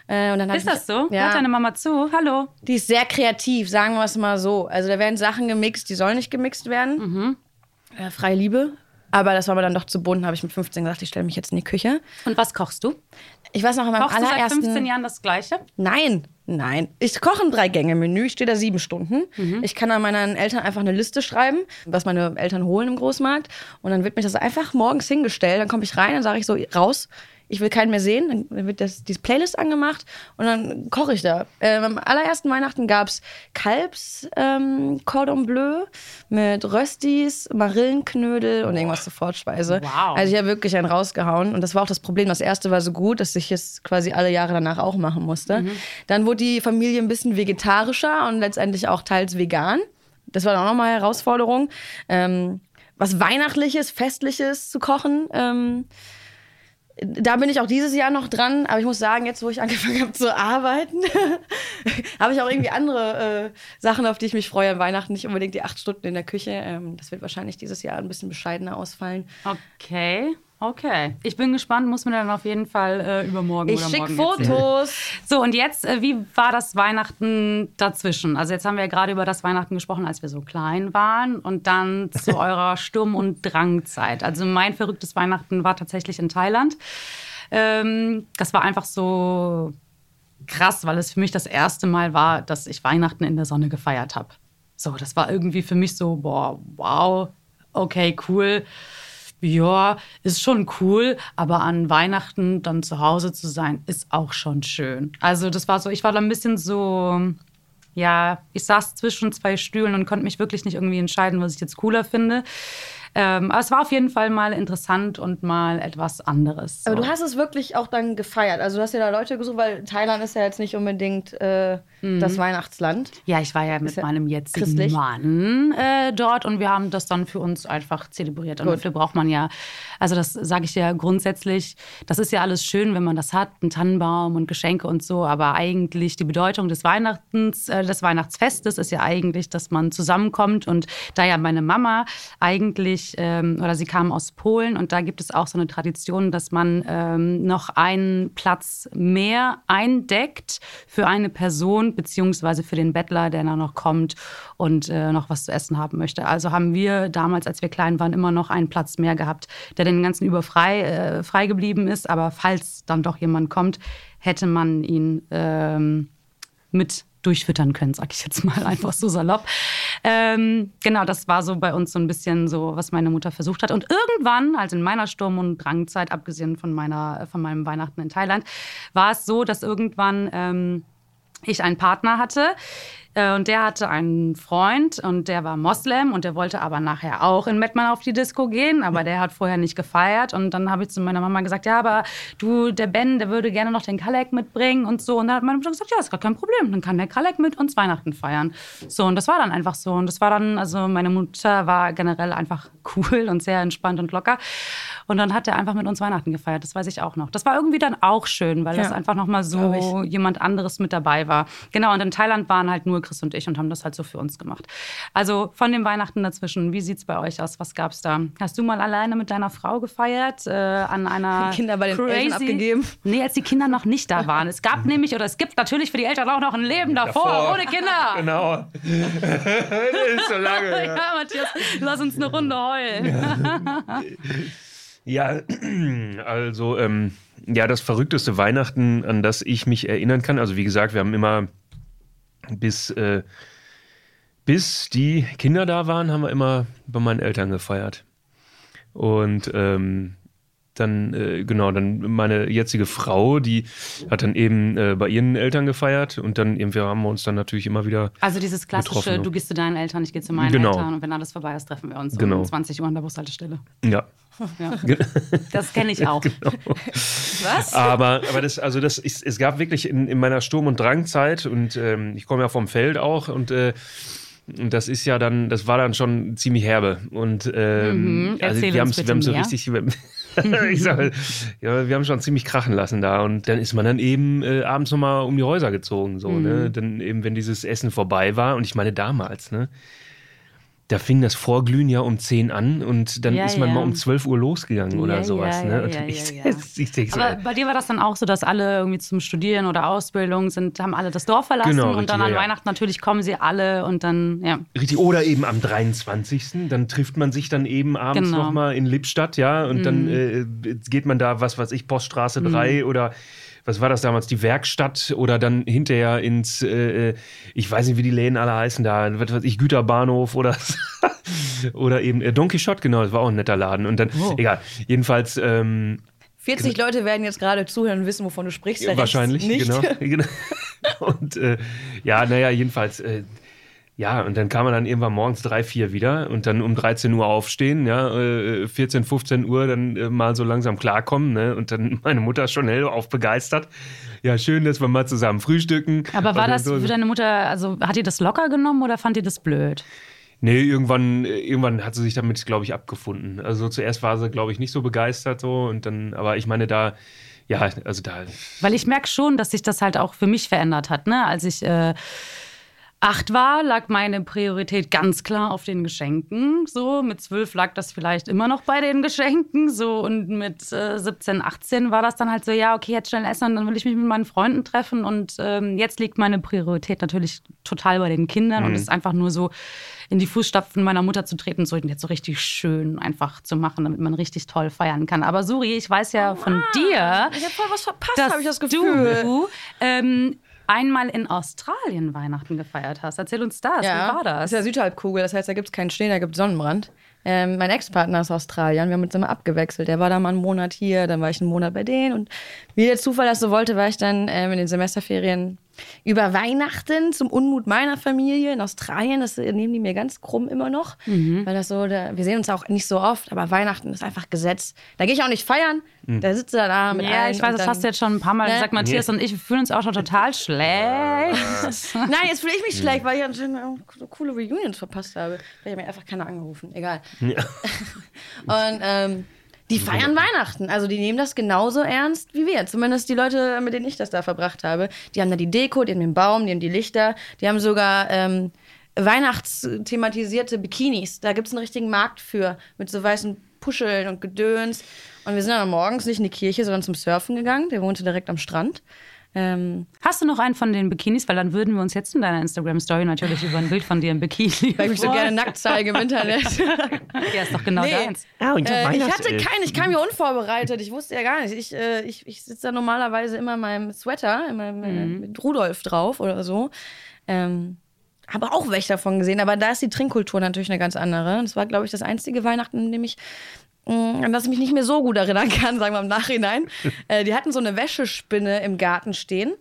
Äh, und ist ich, das so? Ja. Hört deine Mama zu? Hallo. Die ist sehr kreativ, sagen wir es mal so. Also da werden Sachen gemixt, die sollen nicht gemixt werden. Mhm. Äh, freie Liebe Aber das war mir dann doch zu bunt, habe ich mit 15 gesagt, ich stelle mich jetzt in die Küche. Und was kochst du? Ich weiß noch, in meinem Kochst du seit allerersten... 15 Jahren das Gleiche? Nein, nein. Ich koche ein Drei-Gänge-Menü, ich stehe da sieben Stunden. Ich kann an meinen Eltern einfach eine Liste schreiben, was meine Eltern holen im Großmarkt. Und dann wird mir das einfach morgens hingestellt. Dann komme ich rein, dann sage ich so, raus. Ich will keinen mehr sehen. Dann wird das, diese Playlist angemacht und dann koche ich da. Ähm, am allerersten Weihnachten gab es Kalbs ähm, Cordon Bleu mit Röstis, Marillenknödel und irgendwas zur Fortspeise. Wow. Also ich habe wirklich einen rausgehauen. Und das war auch das Problem. Das erste war so gut, dass ich es quasi alle Jahre danach auch machen musste. Dann wurde die Familie ein bisschen vegetarischer und letztendlich auch teils vegan. Das war dann auch nochmal eine Herausforderung. Ähm, was Weihnachtliches, Festliches zu kochen. Ähm, da bin ich auch dieses Jahr noch dran, aber ich muss sagen, jetzt wo ich angefangen habe [laughs] zu arbeiten, [laughs] habe ich auch irgendwie andere äh, Sachen, auf die ich mich freue an Weihnachten. Nicht unbedingt die acht Stunden in der Küche. Ähm, das wird wahrscheinlich dieses Jahr ein bisschen bescheidener ausfallen. Okay, okay. Ich bin gespannt, muss mir dann auf jeden Fall äh, übermorgen Ich oder schicke morgen erzählen. Fotos. So, und jetzt, äh, wie war das Weihnachten dazwischen? Also jetzt haben wir ja gerade über das Weihnachten gesprochen, als wir so klein waren und dann [laughs] zu eurer Sturm- und Drangzeit. Also mein verrücktes Weihnachten war tatsächlich in Thailand. Ähm, das war einfach so krass, weil es für mich das erste Mal war, dass ich Weihnachten in der Sonne gefeiert habe. So, das war irgendwie für mich so, boah, wow, okay, cool. Ja, ist schon cool, aber an Weihnachten dann zu Hause zu sein, ist auch schon schön. Also, das war so, ich war da ein bisschen so, ja, ich saß zwischen zwei Stühlen und konnte mich wirklich nicht irgendwie entscheiden, was ich jetzt cooler finde. Ähm, aber es war auf jeden Fall mal interessant und mal etwas anderes. So. Aber du hast es wirklich auch dann gefeiert. Also du hast ja da Leute gesucht, weil Thailand ist ja jetzt nicht unbedingt äh, das Weihnachtsland. Ja, ich war ja mit ja meinem jetzigen christlich. Mann äh, dort und wir haben das dann für uns einfach zelebriert. Und Gut. dafür braucht man ja, also das sage ich ja grundsätzlich, das ist ja alles schön, wenn man das hat, einen Tannenbaum und Geschenke und so, aber eigentlich die Bedeutung des Weihnachtens, äh, des Weihnachtsfestes ist ja eigentlich, dass man zusammenkommt und da ja meine Mama eigentlich, ähm, oder sie kam aus Polen und da gibt es auch so eine Tradition, dass man ähm, noch einen Platz mehr eindeckt für eine Person beziehungsweise für den Bettler, der dann noch kommt und äh, noch was zu essen haben möchte. Also haben wir damals, als wir klein waren, immer noch einen Platz mehr gehabt, der den ganzen über frei, äh, frei geblieben ist. Aber falls dann doch jemand kommt, hätte man ihn ähm, mit durchfüttern können, sag ich jetzt mal [laughs] einfach so salopp. Ähm, genau, das war so bei uns so ein bisschen so, was meine Mutter versucht hat. Und irgendwann, also in meiner Sturm- und Drangzeit, abgesehen von, meiner, von meinem Weihnachten in Thailand, war es so, dass irgendwann ähm, ich einen Partner hatte und der hatte einen Freund und der war Moslem und der wollte aber nachher auch in Mettmann auf die Disco gehen, aber der hat vorher nicht gefeiert und dann habe ich zu meiner Mama gesagt, ja, aber du, der Ben, der würde gerne noch den Kalek mitbringen und so und dann hat meine Mutter gesagt, ja, ist gar kein Problem, dann kann der Kalek mit uns Weihnachten feiern. So und das war dann einfach so und das war dann, also meine Mutter war generell einfach [laughs] cool und sehr entspannt und locker und dann hat er einfach mit uns Weihnachten gefeiert, das weiß ich auch noch. Das war irgendwie dann auch schön, weil das Ja, einfach nochmal so jemand anderes mit dabei war. Genau, und in Thailand waren halt nur Chris und ich und haben das halt so für uns gemacht. Also von dem Weihnachten dazwischen, wie sieht's bei euch aus? Was gab's da? Hast du mal alleine mit deiner Frau gefeiert? Äh, an einer [laughs] Kinder bei den Eltern abgegeben? Nee, als die Kinder noch nicht da waren. Es gab [laughs] nämlich, oder es gibt natürlich für die Eltern auch noch ein Leben davor, Davor. ohne Kinder. [laughs] Genau. das ist so lange. Ja, Ja. Matthias, lass uns eine Runde heulen. Ja, [clears throat] also ähm, ja, das verrückteste Weihnachten, an das ich mich erinnern kann. Also wie gesagt, wir haben immer bis äh, bis die Kinder da waren, haben wir immer bei meinen Eltern gefeiert. Und ähm, dann, äh, genau, dann meine jetzige Frau, die hat dann eben äh, bei ihren Eltern gefeiert und dann irgendwie haben wir uns dann natürlich immer wieder Also dieses klassische, du gehst zu deinen Eltern, ich gehe zu meinen Genau. Eltern und wenn alles vorbei ist, treffen wir uns Genau. um 20 Uhr an der Bushaltestelle. ja. [laughs] Ja. Das kenne ich auch. [laughs] Genau. Was? Aber, aber das, also das ist, es gab wirklich in, in meiner Sturm- und Drangzeit und ähm, ich komme ja vom Feld auch und äh, und das ist ja dann, das war dann schon ziemlich herbe. Und ähm, Mhm. also wir haben haben so richtig, [laughs] ich sag, ja, wir haben schon ziemlich krachen lassen da. Und dann ist man dann eben äh, abends nochmal um die Häuser gezogen. So, Mhm. ne? Dann eben, wenn dieses Essen vorbei war, und ich meine damals, ne? Da fing das Vorglühen ja um 10 an und dann Ja, ist man ja. mal um 12 Uhr losgegangen oder Ja, sowas. ne? [laughs] ich, [laughs] ich so, Aber ey, bei dir war das dann auch so, dass alle irgendwie zum Studieren oder Ausbildung sind, haben alle das Dorf verlassen Genau, und richtig, dann an. Weihnachten natürlich kommen sie alle und dann, ja. Richtig, oder eben am 23. Dann trifft man sich dann eben abends Genau. Mhm. nochmal in Lippstadt, ja, und dann äh, geht man da, was weiß ich, Poststraße 3 oder was war das damals, die Werkstatt oder dann hinterher ins, äh, äh, ich weiß nicht, wie die Läden alle heißen da, was weiß ich, Güterbahnhof oder, [laughs] oder eben äh, Don Quixote, genau, das war auch ein netter Laden. Und dann, Oh. egal, jedenfalls, ähm, 40 Leute werden jetzt gerade zuhören und wissen, wovon du sprichst. Rest Wahrscheinlich, nicht. genau. [laughs] [laughs] genau. Und äh, ja, naja, jedenfalls, äh, ja, und dann kam man dann irgendwann morgens drei, vier wieder und dann um 13 Uhr aufstehen, ja, äh, 14, 15 Uhr dann äh, mal so langsam klarkommen, ne? Und dann [laughs] meine Mutter schon hellauf begeistert. Ja, schön, dass wir mal zusammen frühstücken. Aber war Und das so- für deine Mutter, also hat die das locker genommen oder fand die das blöd? Nee, irgendwann, äh, irgendwann hat sie sich damit, glaube ich, abgefunden. Also zuerst war sie, glaube ich, nicht so begeistert so und dann, aber ich meine, da, ja, also da. Weil ich merke schon, dass sich das halt auch für mich verändert hat. Ne? Als ich äh, acht war, lag meine Priorität ganz klar auf den Geschenken. So mit zwölf lag das vielleicht immer noch bei den Geschenken. So und mit äh, 17, 18 war das dann halt so, ja, okay, jetzt schnell essen und dann will ich mich mit meinen Freunden treffen. Und ähm, jetzt liegt meine Priorität natürlich total bei den Kindern und es ist einfach nur so in die Fußstapfen meiner Mutter zu treten, so und jetzt so richtig schön einfach zu machen, damit man richtig toll feiern kann. Aber Suri, ich weiß ja von dir, Ich habe voll was verpasst, dass habe ich das Gefühl. du ähm, einmal in Australien Weihnachten gefeiert hast. Erzähl uns das. Wie war das? ist ja Südhalbkugel, das heißt, da gibt es keinen Schnee, da gibt es Sonnenbrand. Ähm, mein Ex-Partner ist Australien, wir haben uns immer abgewechselt. Der war da mal einen Monat hier, dann war ich einen Monat bei denen. Und wie der Zufall das so wollte, war ich dann ähm, in den Semesterferien über Weihnachten zum Unmut meiner Familie in Australien. Das nehmen die mir ganz krumm immer noch, weil das so, da, wir sehen uns auch nicht so oft, aber Weihnachten ist einfach Gesetz. Da gehe ich auch nicht feiern, da sitze er da mit ja, ich weiß, das dann- hast du jetzt schon ein paar Mal Ne? gesagt. Matthias und ich wir fühlen uns auch schon total schlecht. [laughs] Nein, jetzt fühle ich mich schlecht, weil ich so coole Reunions verpasst habe. Vielleicht hat mir einfach keiner angerufen. Egal. [laughs] Und ähm, die feiern Weihnachten. Also die nehmen das genauso ernst wie wir. Zumindest die Leute, mit denen ich das da verbracht habe. Die haben da die Deko, die haben den Baum, die haben die Lichter. Die haben sogar ähm, weihnachtsthematisierte Bikinis. Da gibt es einen richtigen Markt für. Mit so weißen Puscheln und Gedöns. Und wir sind dann morgens nicht in die Kirche, sondern zum Surfen gegangen. Der wohnte direkt am Strand. Ähm, Hast du noch einen von den Bikinis? Weil dann würden wir uns jetzt in deiner Instagram-Story natürlich über ein Bild von dir im Bikini weil ich mich so gerne nackt zeige im Internet. [laughs] Ja, ist doch genau Nee. deins. Und Äh, ich hatte keinen, ich kam hier unvorbereitet. Ich wusste ja gar nicht. Ich, äh, ich, ich sitze da normalerweise immer in meinem Sweater, in meinem, äh, mit Rudolf drauf oder so. Ähm, habe auch welche davon gesehen, aber da ist die Trinkkultur natürlich eine ganz andere. Das war, glaube ich, das einzige Weihnachten, in dem ich an das ich mich nicht mehr so gut erinnern kann, sagen wir im Nachhinein. [laughs] äh, die hatten so eine Wäschespinne im Garten stehen.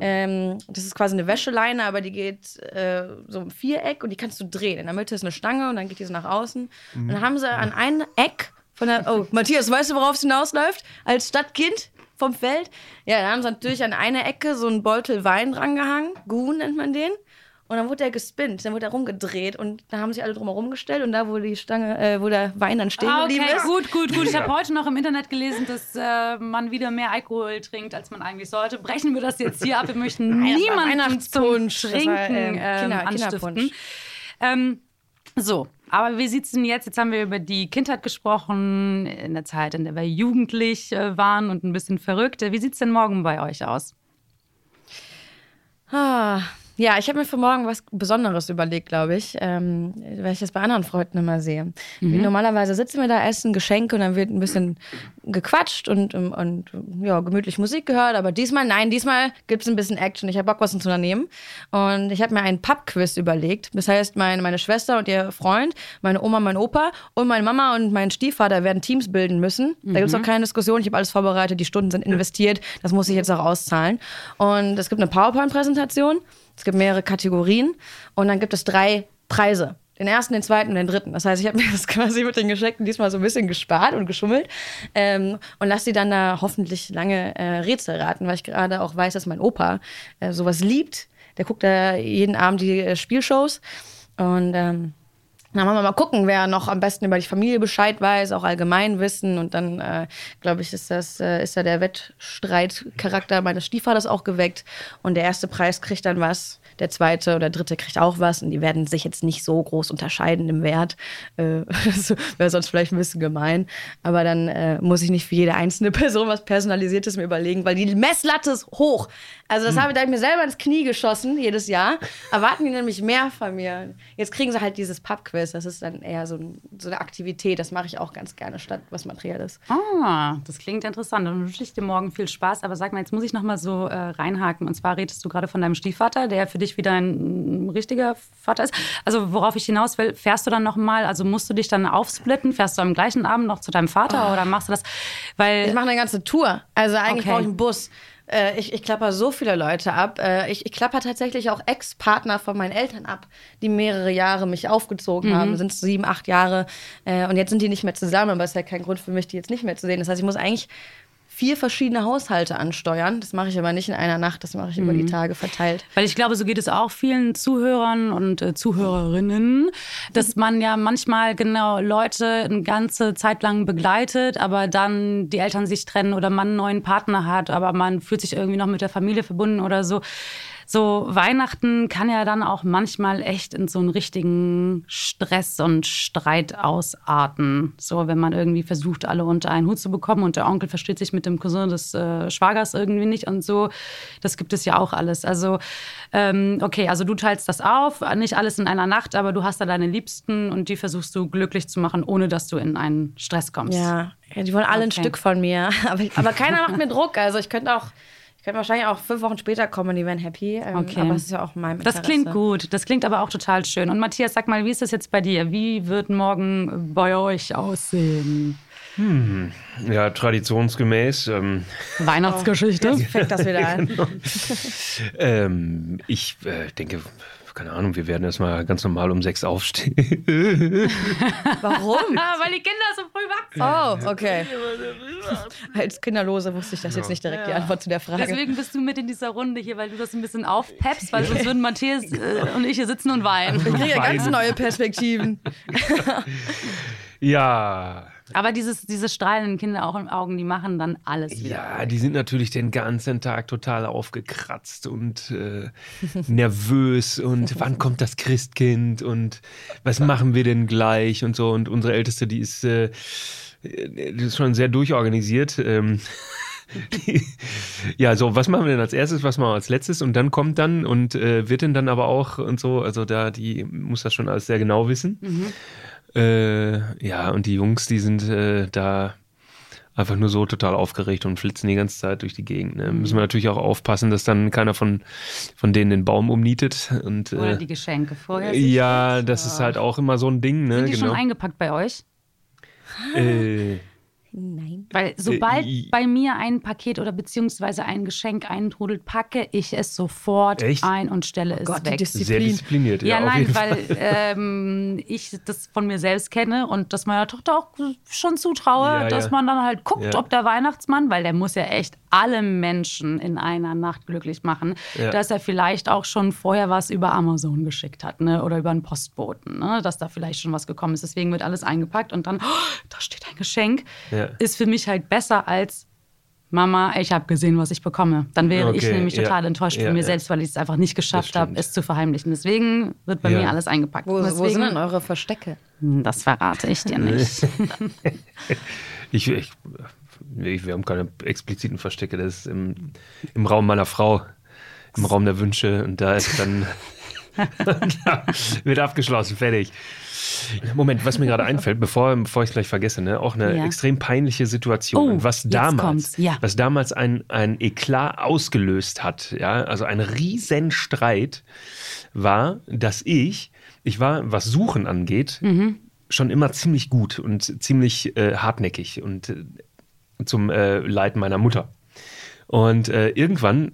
Ähm, das ist quasi eine Wäscheleine, aber die geht äh, so im Viereck und die kannst du drehen. In der Mitte ist eine Stange und dann geht die so nach außen. Und dann haben sie an einem Eck von der. Oh, Matthias, weißt du, worauf es hinausläuft? Als Stadtkind vom Feld? Ja, da haben sie natürlich an einer Ecke so einen Beutel Wein drangehangen. Gun nennt man den. Und dann wurde der gespinnt, dann wurde er rumgedreht und da haben sich alle drumherum gestellt und da, wo die Stange, äh, wo der Wein dann stehen Ah, geblieben okay, ist. gut, gut, gut. Ich habe heute noch im Internet gelesen, dass äh, man wieder mehr Alkohol trinkt, als man eigentlich sollte. Brechen wir das jetzt hier ab. Wir möchten [laughs] Nein, niemanden zum Weihnachtspunsch. Das war, Trinken ähm, ähm, Kinder- anstiften. Kinderpunsch. Ähm, so, aber wie sieht's denn jetzt? Jetzt haben wir über die Kindheit gesprochen, in der Zeit, in der wir jugendlich äh, waren und ein bisschen verrückt. Wie sieht's denn morgen bei euch aus? Ah, ja, ich habe mir für morgen was Besonderes überlegt, glaube ich, ähm, weil ich das bei anderen Freunden immer sehe. Wie Normalerweise sitzen wir da, essen Geschenke und dann wird ein bisschen gequatscht und, und, und ja, gemütlich Musik gehört. Aber diesmal, nein, diesmal gibt es ein bisschen Action. Ich habe Bock, was zu unternehmen. Und ich habe mir einen Pub-Quiz überlegt. Das heißt, meine, meine Schwester und ihr Freund, meine Oma, mein Opa und meine Mama und mein Stiefvater werden Teams bilden müssen. Da gibt es auch keine Diskussion. Ich habe alles vorbereitet. Die Stunden sind investiert. Das muss ich jetzt auch auszahlen. Und es gibt eine PowerPoint-Präsentation. Es gibt mehrere Kategorien und dann gibt es drei Preise. Den ersten, den zweiten und den dritten. Das heißt, ich habe [laughs] mir das quasi mit den Geschenken diesmal so ein bisschen gespart und geschummelt ähm, und lasse die dann da hoffentlich lange äh, Rätsel raten, weil ich gerade auch weiß, dass mein Opa äh, sowas liebt. Der guckt da jeden Abend die äh, Spielshows und ähm, dann wollen wir mal gucken, wer noch am besten über die Familie Bescheid weiß, auch allgemein wissen. Und dann, äh, glaube ich, ist das, äh, ist ja der Wettstreitcharakter meines Stiefvaters auch geweckt. Und der erste Preis kriegt dann was, der zweite oder dritte kriegt auch was. Und die werden sich jetzt nicht so groß unterscheiden im Wert. Äh, [laughs] Wäre sonst vielleicht ein bisschen gemein. Aber dann äh, muss ich nicht für jede einzelne Person was Personalisiertes mir überlegen, weil die Messlatte ist hoch. Also das Hm. habe ich, da hab ich mir selber ins Knie geschossen jedes Jahr. Erwarten die nämlich mehr von mir. Jetzt kriegen sie halt dieses Pubquiz. Das ist dann eher so, ein, so eine Aktivität. Das mache ich auch ganz gerne, statt was Materielles. Ah, das klingt interessant. Dann wünsche ich dir morgen viel Spaß. Aber sag mal, jetzt muss ich noch mal so äh, reinhaken. Und zwar redest du gerade von deinem Stiefvater, der für dich wieder ein, richtiger Vater ist. Also worauf ich hinaus will, fährst du dann noch mal? Also musst du dich dann aufsplitten? Fährst du am gleichen Abend noch zu deinem Vater oder machst du das? Weil Ich mache eine ganze Tour. Also eigentlich Okay. brauche ich einen Bus. Äh, ich, ich klapper so viele Leute ab. Äh, ich, ich klapper tatsächlich auch Ex-Partner von meinen Eltern ab, die mehrere Jahre mich aufgezogen haben. Sind sieben, acht Jahre. Äh, und jetzt sind die nicht mehr zusammen, aber es ist ja kein Grund für mich, die jetzt nicht mehr zu sehen. Das heißt, ich muss eigentlich vier verschiedene Haushalte ansteuern. Das mache ich aber nicht in einer Nacht, das mache ich über die Tage verteilt. Weil ich glaube, so geht es auch vielen Zuhörern und äh, Zuhörerinnen, dass man ja manchmal genau Leute eine ganze Zeit lang begleitet, aber dann die Eltern sich trennen oder man einen neuen Partner hat, aber man fühlt sich irgendwie noch mit der Familie verbunden oder so. So Weihnachten kann ja dann auch manchmal echt in so einen richtigen Stress und Streit ausarten. So, wenn man irgendwie versucht, alle unter einen Hut zu bekommen und der Onkel versteht sich mit dem Cousin des äh, Schwagers irgendwie nicht und so. Das gibt es ja auch alles. Also, ähm, okay, also du teilst das auf, nicht alles in einer Nacht, aber du hast da deine Liebsten und die versuchst du glücklich zu machen, ohne dass du in einen Stress kommst. Ja, ja die wollen alle ein Okay. Stück von mir. [laughs] Aber, aber keiner macht mir Druck. Also ich könnte auch, ich könnte wahrscheinlich auch fünf Wochen später kommen und die wären happy. Ähm, Okay. Aber es ist ja auch mein Das klingt gut. Das klingt aber auch total schön. Und Matthias, sag mal, wie ist das jetzt bei dir? Wie wird morgen bei euch aussehen? Ja, traditionsgemäß. Ähm, Weihnachtsgeschichte? Jetzt fängt das wieder [laughs] an. ähm, ich äh, denke, keine Ahnung, wir werden erstmal ganz normal um sechs aufstehen. [laughs] Warum? Ah, [laughs] weil die Kinder so früh wachsen. Oh, okay. [laughs] Als Kinderlose wusste ich das jetzt nicht direkt die Antwort zu der Frage. Deswegen bist du mit in dieser Runde hier, weil du das ein bisschen aufpeppst, weil sonst würden Matthias äh, und ich hier sitzen und weinen. Ich kriege ja ganz neue Perspektiven. ja. Aber dieses, diese strahlenden Kinderaugen, die machen dann alles wieder. Ja, die sind natürlich den ganzen Tag total aufgekratzt und äh, [laughs] nervös und wann kommt das Christkind und was machen wir denn gleich und so. Und unsere Älteste, die ist, äh, die ist schon sehr durchorganisiert. Ähm, [laughs] die, ja, so, was machen wir denn als erstes, was machen wir als letztes? Und dann kommt dann und äh, wird denn dann aber auch und so, also da, die muss das schon alles sehr genau wissen. Äh, ja, und die Jungs, die sind äh, da einfach nur so total aufgeregt und flitzen die ganze Zeit durch die Gegend. Ne? Müssen wir natürlich auch aufpassen, dass dann keiner von, von denen den Baum umnietet. Und, Oder äh, die Geschenke vorher. ja, das ist halt auch immer so ein Ding. Ne? Sind die genau. schon eingepackt bei euch? äh, Nein. Weil sobald i- bei mir ein Paket oder beziehungsweise ein Geschenk eintrudelt, packe ich es sofort Echt? ein und stelle es Gott, die weg. Disziplin. sehr diszipliniert, ja, Ja, auf nein, jeden weil Fall. [laughs] ähm, ich das von mir selbst kenne und das meiner Tochter auch schon zutraue, Ja, dass ja. man dann halt guckt, Ja. ob der Weihnachtsmann, weil der muss ja echt alle Menschen in einer Nacht glücklich machen, Ja. dass er vielleicht auch schon vorher was über Amazon geschickt hat ne? oder über einen Postboten, ne? dass da vielleicht schon was gekommen ist. Deswegen wird alles eingepackt und dann, oh, da steht ein Geschenk, Ja. Ist für mich halt besser als Mama, ich habe gesehen, was ich bekomme. Dann wäre ich Okay, nämlich ja. total enttäuscht Ja, von mir ja. selbst, weil ich es einfach nicht geschafft habe, es zu verheimlichen. Deswegen wird bei Ja. mir alles eingepackt. Wo, wo Deswegen, sind denn eure Verstecke? Das verrate ich dir nicht. [laughs] ich, ich, ich, wir haben keine expliziten Verstecke. Das ist im, im Raum meiner Frau, im Raum der Wünsche. Und da ist dann. [laughs] [laughs] da wird abgeschlossen, fertig. Moment, was mir gerade einfällt, bevor, bevor ich es gleich vergesse, ne? auch eine Ja. extrem peinliche Situation. Oh, was damals, ja. was damals ein, ein Eklat ausgelöst hat, ja, also ein Riesenstreit, war, dass ich, ich war, was Suchen angeht, Mhm. schon immer ziemlich gut und ziemlich äh, hartnäckig und äh, zum äh, Leid meiner Mutter. Und äh, irgendwann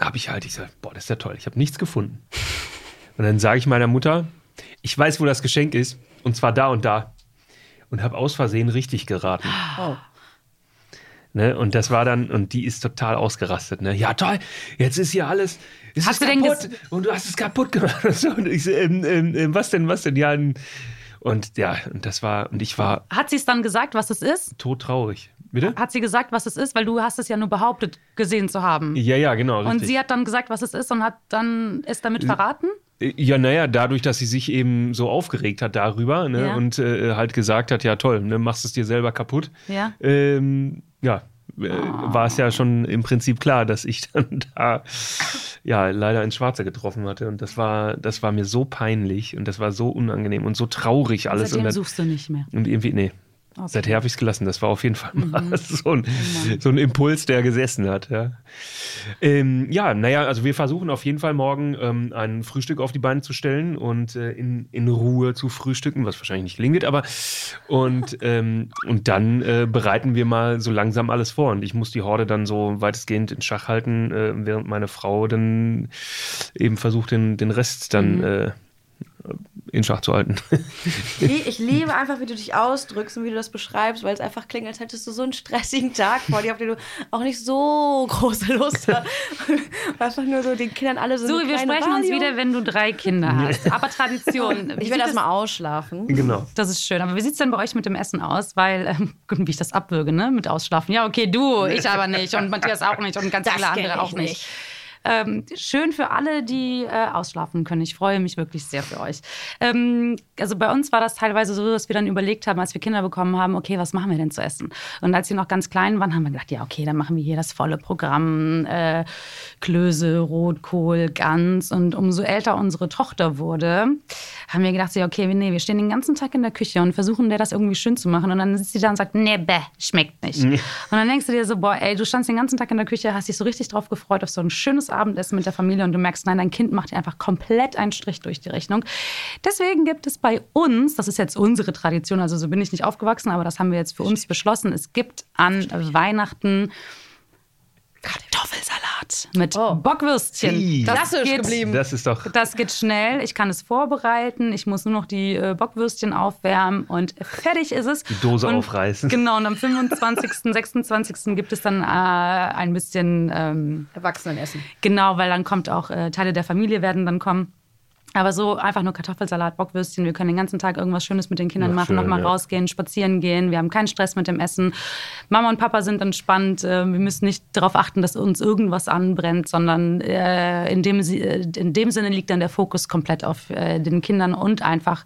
habe ich halt, ich sage, boah, das ist ja toll, ich habe nichts gefunden. [laughs] Und dann sage ich meiner Mutter, ich weiß, wo das Geschenk ist, und zwar da und da. Und habe aus Versehen richtig geraten. Oh. Ne? Und das war dann, und die ist total ausgerastet. Ne? Ja, toll, jetzt ist hier alles. Es Hast ist du denn kaputt und du hast es kaputt gemacht. Und, [laughs] so. und ich ähm, ähm, ähm, was denn, was denn? Ja, ein, Und ja, und das war, und ich war Hat sie es dann gesagt, was es ist? todtraurig. Bitte? Hat sie gesagt, was es ist? Weil du hast es ja nur behauptet, gesehen zu haben. Ja, ja, genau. Und richtig. sie hat dann gesagt, was es ist und hat dann es damit verraten? Ja, naja, dadurch, dass sie sich eben so aufgeregt hat darüber ne, Ja. und äh, halt gesagt hat, ja toll, ne, machst es dir selber kaputt. Ja. Ähm, ja, äh, war es ja schon im Prinzip klar, dass ich [laughs] dann da ja leider ins Schwarze getroffen hatte. Und das war, das war mir so peinlich und das war so unangenehm und so traurig alles. Seitdem und, dann, suchst du nicht mehr. und irgendwie, nee. Okay. Mhm. Seither habe ich es gelassen. Das war auf jeden Fall mal [laughs] so, ein, so ein Impuls, der gesessen hat. Ja, ähm, ja naja, also wir versuchen auf jeden Fall morgen ähm, ein Frühstück auf die Beine zu stellen und äh, in, in Ruhe zu frühstücken, was wahrscheinlich nicht gelingen wird, aber und, ähm, und dann äh, bereiten wir mal so langsam alles vor. Und ich muss die Horde dann so weitestgehend in Schach halten, äh, während meine Frau dann eben versucht, den, den Rest dann äh, in Schach zu halten. [laughs] Ich ich liebe einfach, wie du dich ausdrückst und wie du das beschreibst, weil es einfach klingt, als hättest du so einen stressigen Tag vor dir, auf den du auch nicht so große Lust hast. [laughs] Einfach nur so den Kindern alle so. Suri, wir sprechen uns Valium. wieder, wenn du drei Kinder hast. Aber Tradition. Ich werde erstmal ausschlafen. genau. Das ist schön. Aber wie sieht es denn bei euch mit dem Essen aus? Weil, ähm, gut, wie ich das abwürge, ne? Mit Ausschlafen. Ja, okay, du, ich aber nicht. Und Matthias auch nicht. Und ganz Das viele andere auch nicht. nicht. Ähm, schön für alle, die äh, ausschlafen können. Ich freue mich wirklich sehr für euch. Ähm, also bei uns war das teilweise so, dass wir dann überlegt haben, als wir Kinder bekommen haben, okay, was machen wir denn zu essen? Und als sie noch ganz klein waren, haben wir gedacht, ja, okay, dann machen wir hier das volle Programm. Äh, Klöße, Rotkohl, Gans. Und umso älter unsere Tochter wurde, haben wir gedacht, so, okay, nee, wir stehen den ganzen Tag in der Küche und versuchen der das irgendwie schön zu machen. Und dann sitzt sie da und sagt, nee, bäh, schmeckt nicht. Und dann denkst du dir so, boah, ey, du standst den ganzen Tag in der Küche, hast dich so richtig drauf gefreut auf so ein schönes Abendessen mit der Familie und du merkst, nein, dein Kind macht dir einfach komplett einen Strich durch die Rechnung. Deswegen gibt es bei uns, das ist jetzt unsere Tradition, also so bin ich nicht aufgewachsen, aber das haben wir jetzt für uns beschlossen, es gibt an Weihnachten Kartoffelsalat mit Oh. Bockwürstchen. Ih. Klassisch geht- geblieben. Das ist doch. das geht schnell. Ich kann es vorbereiten. Ich muss nur noch die äh, Bockwürstchen aufwärmen und fertig ist es. Die Dose und, aufreißen. Genau, und am 25., 26. [laughs] gibt es dann äh, ein bisschen, ähm, Erwachsenenessen. genau, weil dann kommt auch, äh, Teile der Familie werden dann kommen. Aber so einfach nur Kartoffelsalat, Bockwürstchen. Wir können den ganzen Tag irgendwas Schönes mit den Kindern Ja, machen, schön, nochmal ja. rausgehen, spazieren gehen. Wir haben keinen Stress mit dem Essen. Mama und Papa sind entspannt. Äh, Wir müssen nicht darauf achten, dass uns irgendwas anbrennt, sondern äh, in dem, äh, in dem Sinne liegt dann der Fokus komplett auf den Kindern und einfach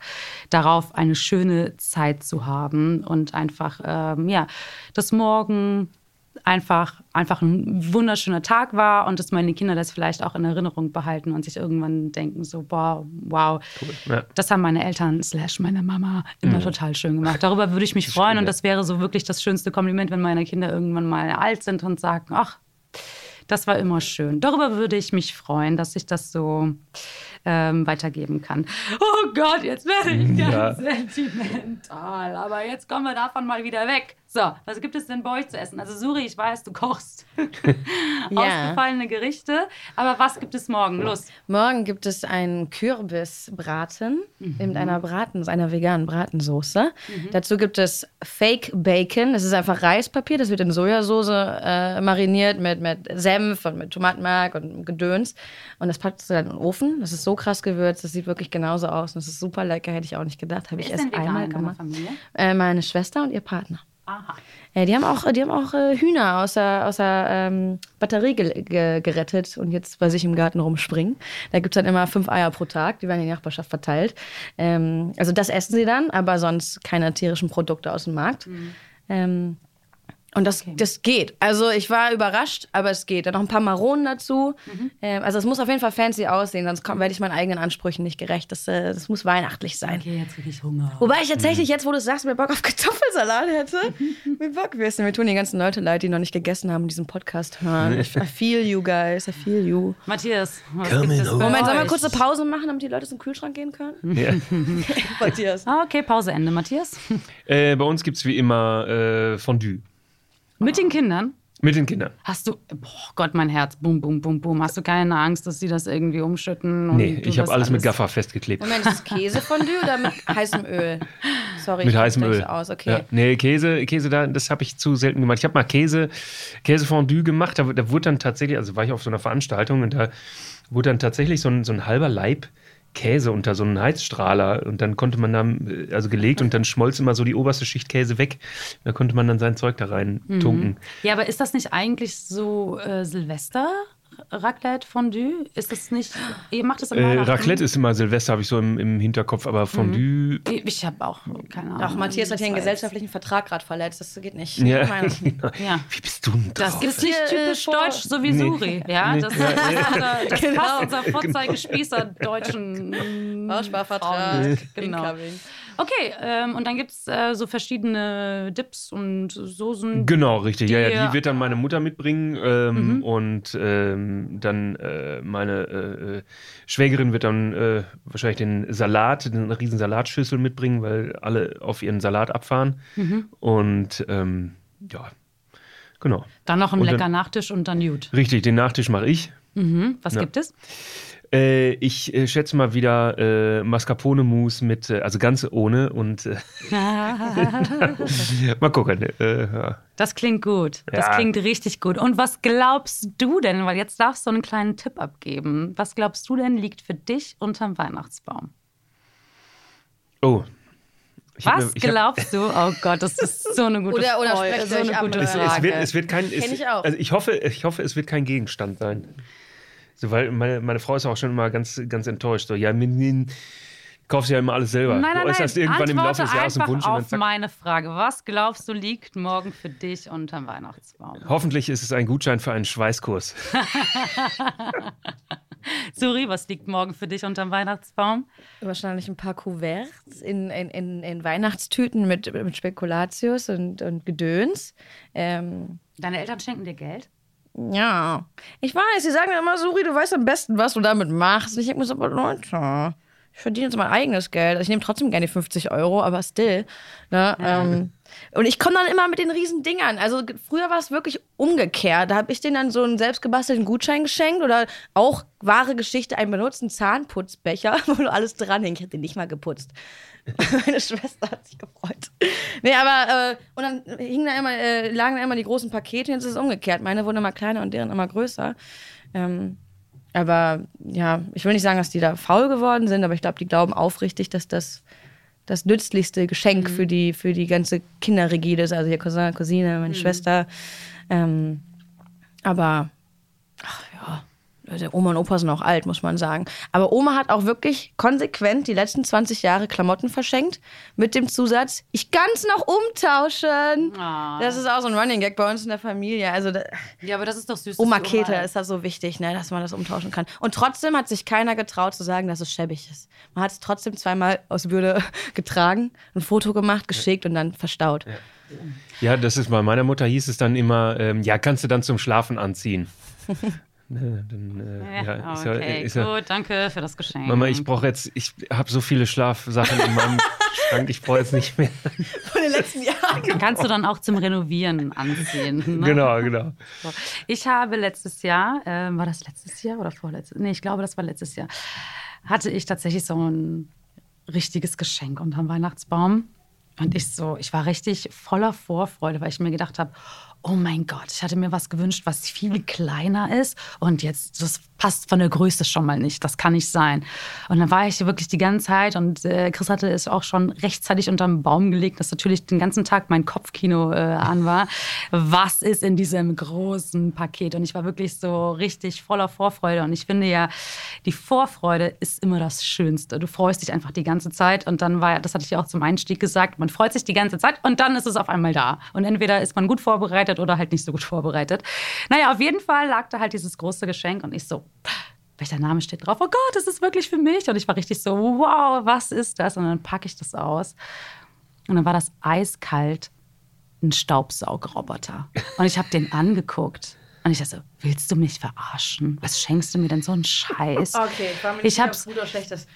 darauf, eine schöne Zeit zu haben und einfach, ähm, ja, das Morgen einfach, einfach ein wunderschöner Tag war und dass meine Kinder das vielleicht auch in Erinnerung behalten und sich irgendwann denken, so, boah, wow, Ja. das haben meine Eltern slash meine Mama immer total schön gemacht. Darüber würde ich mich freuen und das wäre so wirklich das schönste Kompliment, wenn meine Kinder irgendwann mal alt sind und sagen, ach, das war immer schön. Darüber würde ich mich freuen, dass ich das so ähm, weitergeben kann. Oh Gott, jetzt werde ich Ja. ganz sentimental. Aber jetzt kommen wir davon mal wieder weg. So, was gibt es denn bei euch zu essen? Also Suri, ich weiß, du kochst [laughs] [laughs] Ja. ausgefallene Gerichte. Aber was gibt es morgen? Los. Morgen gibt es einen Kürbisbraten mit einer Braten, einer veganen Bratensoße. Dazu gibt es Fake Bacon. Das ist einfach Reispapier. Das wird in Sojasauce äh, mariniert mit, mit Senf und mit Tomatenmark und Gedöns. Und das packst du dann in den Ofen. Das ist so krass gewürzt. Das sieht wirklich genauso aus. Und das ist super lecker. Hätte ich auch nicht gedacht. Habe ich erst einmal gemacht. Äh, meine Schwester und ihr Partner. Aha. Ja, die haben auch, die haben auch äh, Hühner aus der, aus der ähm, Batterie ge ge gerettet und jetzt bei sich im Garten rumspringen. Da gibt es dann immer fünf Eier pro Tag, die werden in die Nachbarschaft verteilt. Ähm, also das essen sie dann, aber sonst keine tierischen Produkte aus dem Markt. Ähm, und das, das geht. Also ich war überrascht, aber es geht. Dann noch ein paar Maronen dazu. Ähm, also es muss auf jeden Fall fancy aussehen, sonst komm- werde ich meinen eigenen Ansprüchen nicht gerecht. Das, äh, das muss weihnachtlich sein. Okay, jetzt kriege ich Hunger. Wobei ich tatsächlich jetzt, wo du es sagst, mir Bock auf Kartoffelsalat hätte. [laughs] Mit Bockwürsten. Wir tun die ganzen Leute leid, die noch nicht gegessen haben, diesen Podcast hören. I feel you guys, I feel you. Matthias, Moment, sollen wir euch? kurz eine Pause machen, damit die Leute zum Kühlschrank gehen können? [laughs] Ja. [laughs] Matthias. Ah, okay, Pause Ende. Matthias? Äh, bei uns gibt es wie immer äh, Fondue. Mit den Kindern? Mit den Kindern. Hast du, boah Gott, mein Herz, bum, bum, bum, bum. Hast du keine Angst, dass sie das irgendwie umschütten? Und Nee, ich habe das alles mit Gaffer festgeklebt. Moment, ist es Käsefondue oder mit heißem Öl? Sorry, Mit ich heißem Öl. Aus. Okay. Ja. Nee, Käse, Käse da, das habe ich zu selten gemacht. Ich habe mal Käse, Käsefondue gemacht, da, da wurde dann tatsächlich, also war ich auf so einer Veranstaltung und da wurde dann tatsächlich so ein, so ein halber Leib Käse unter so einen Heizstrahler und dann konnte man dann, äh, also gelegt und dann schmolz immer so die oberste Schicht Käse weg. Da konnte man dann sein Zeug da rein tunken. Ja, aber ist das nicht eigentlich so äh, Silvester? Raclette, Fondue? Ist das nicht. Ihr macht das am Äh? Raclette ist immer Silvester, habe ich so im, im Hinterkopf, aber Fondue. Ich, ich habe auch keine Ahnung. Ach, Matthias hat hier einen Das gesellschaftlichen Vertrag gerade verletzt. Das geht nicht. Ja. Meine- [laughs] Ja. Wie bist du denn Das drauf? ist nicht äh, typisch vor- deutsch, so wie Nee. Suri. Ja, Nee. das, Ja, das, ist unser, das [laughs] Genau. passt unser Vorzeigespießer deutschen Bausparvertrag. Genau. Okay, ähm, und dann gibt es äh, so verschiedene Dips und Soßen. Genau, richtig. ja, ja, Die- die wird dann meine Mutter mitbringen ähm, und ähm, dann äh, meine äh, äh, Schwägerin wird dann äh, wahrscheinlich den Salat, eine riesen Salatschüssel mitbringen, weil alle auf ihren Salat abfahren. Und ähm, ja, genau. Dann noch ein lecker Nachtisch und dann gut. Richtig, den Nachtisch mache ich. Mhm. Was Ja. gibt es? Äh, ich äh, schätze mal wieder äh, Mascarpone-Mousse mit, äh, also ganz ohne und äh, [laughs] [laughs] mal gucken. Äh, ja. Das klingt gut. Das Ja. klingt richtig gut. Und was glaubst du denn, weil jetzt darfst du einen kleinen Tipp abgeben, was glaubst du denn liegt für dich unterm Weihnachtsbaum? Oh. Ich Was mir- glaubst du? Oh Gott, das ist so eine gute [laughs] Oder- oder sprecht so eine gute mit Es, es, Frage. wird, es wird kein. Es, Kenn ich auch. Also ich hoffe, ich hoffe, es wird kein Gegenstand sein. So, weil meine, meine Frau ist auch schon immer ganz, ganz enttäuscht. So, ja, min, min, kaufst ja immer alles selber. Nein, nein, du äußerst nein. irgendwann im Antworte Laufe des Jahres einen einfach Wunsch und dann auf zack. meine Frage. Was glaubst du liegt morgen für dich unterm Weihnachtsbaum? Hoffentlich ist es ein Gutschein für einen Schweißkurs. [laughs] Suri, was liegt morgen für dich unterm Weihnachtsbaum? Wahrscheinlich ein paar Kuverts in, in, in, in Weihnachtstüten mit, mit Spekulatius und, und Gedöns. Ähm, Deine Eltern schenken dir Geld? Ja, ich weiß, sie sagen immer, Suri, du weißt am besten, was du damit machst. Ich denke mir so, aber Leute, ich verdiene jetzt mein eigenes Geld. Also ich nehme trotzdem gerne die 50 Euro, aber still. Ne? Ähm, und ich komme dann immer mit den riesen Dingern. Also früher war es wirklich umgekehrt. Da habe ich denen dann so einen selbstgebastelten Gutschein geschenkt oder auch wahre Geschichte, einen benutzten Zahnputzbecher, [laughs] wo alles dran hing. Ich hätte den nicht mal geputzt. [laughs] Meine Schwester hat sich gefreut. Nee, aber, äh, und dann hingen da immer, äh, lagen da immer die großen Pakete, jetzt ist es umgekehrt. Meine wurden immer kleiner und deren immer größer. Ähm, aber ja, ich will nicht sagen, dass die da faul geworden sind, aber ich glaube, die glauben aufrichtig, dass das das nützlichste Geschenk für, die, für die ganze Kinderrigide ist. Also ihr Cousin, Cousine, meine Schwester. Ähm, aber, ach Oma und Opa sind auch alt, muss man sagen. Aber Oma hat auch wirklich konsequent die letzten 20 Jahre Klamotten verschenkt mit dem Zusatz, ich kann's noch umtauschen. Ah. Das ist auch so ein Running Gag bei uns in der Familie. Also da, Ja, aber das ist doch süß. Oma dass die Kete Oma- ist das so wichtig, ne, dass man das umtauschen kann. Und trotzdem hat sich keiner getraut zu sagen, dass es schäbig ist. Man hat es trotzdem zweimal aus Würde [laughs] getragen, ein Foto gemacht, geschickt und dann verstaut. Ja, das ist bei meiner Mutter hieß es dann immer, ähm, ja, kannst du dann zum Schlafen anziehen. [laughs] Ne, dann, äh, Ja, ja, ist ja, okay, ja, gut, danke für das Geschenk. Mama, ich brauche jetzt, ich habe so viele Schlafsachen in meinem [laughs] Schrank, ich brauche jetzt nicht mehr. Von den letzten Jahren. Kannst du dann auch zum Renovieren anziehen. Ne? Genau, genau. So. Ich habe letztes Jahr, ähm, war das letztes Jahr oder vorletztes? Nee, ich glaube, das war letztes Jahr. Hatte ich tatsächlich so ein richtiges Geschenk unterm Weihnachtsbaum. Und ich so, ich war richtig voller Vorfreude, weil ich mir gedacht habe, oh mein Gott, ich hatte mir was gewünscht, was viel kleiner ist. Und jetzt, das passt von der Größe schon mal nicht. Das kann nicht sein. Und dann war ich wirklich die ganze Zeit und äh, Chris hatte es auch schon rechtzeitig unterm Baum gelegt, dass natürlich den ganzen Tag mein Kopfkino äh, an war. Was ist in diesem großen Paket? Und ich war wirklich so richtig voller Vorfreude. Und ich finde ja, die Vorfreude ist immer das Schönste. Du freust dich einfach die ganze Zeit. Und dann war, das hatte ich ja auch zum Einstieg gesagt, man freut sich die ganze Zeit und dann ist es auf einmal da. Und entweder ist man gut vorbereitet oder halt nicht so gut vorbereitet. Naja, auf jeden Fall lag da halt dieses große Geschenk und ich so, welcher Name steht drauf? Oh Gott, das ist wirklich für mich. Und ich war richtig so, wow, was ist das? Und dann packe ich das aus. Und dann war das eiskalt ein Staubsaugroboter. Und ich habe den angeguckt. Und ich dachte so, willst du mich verarschen? Was schenkst du mir denn so einen Scheiß? [laughs] Okay, ich war mir Ich nicht hab's- sicher, ob gut oder schlecht ist.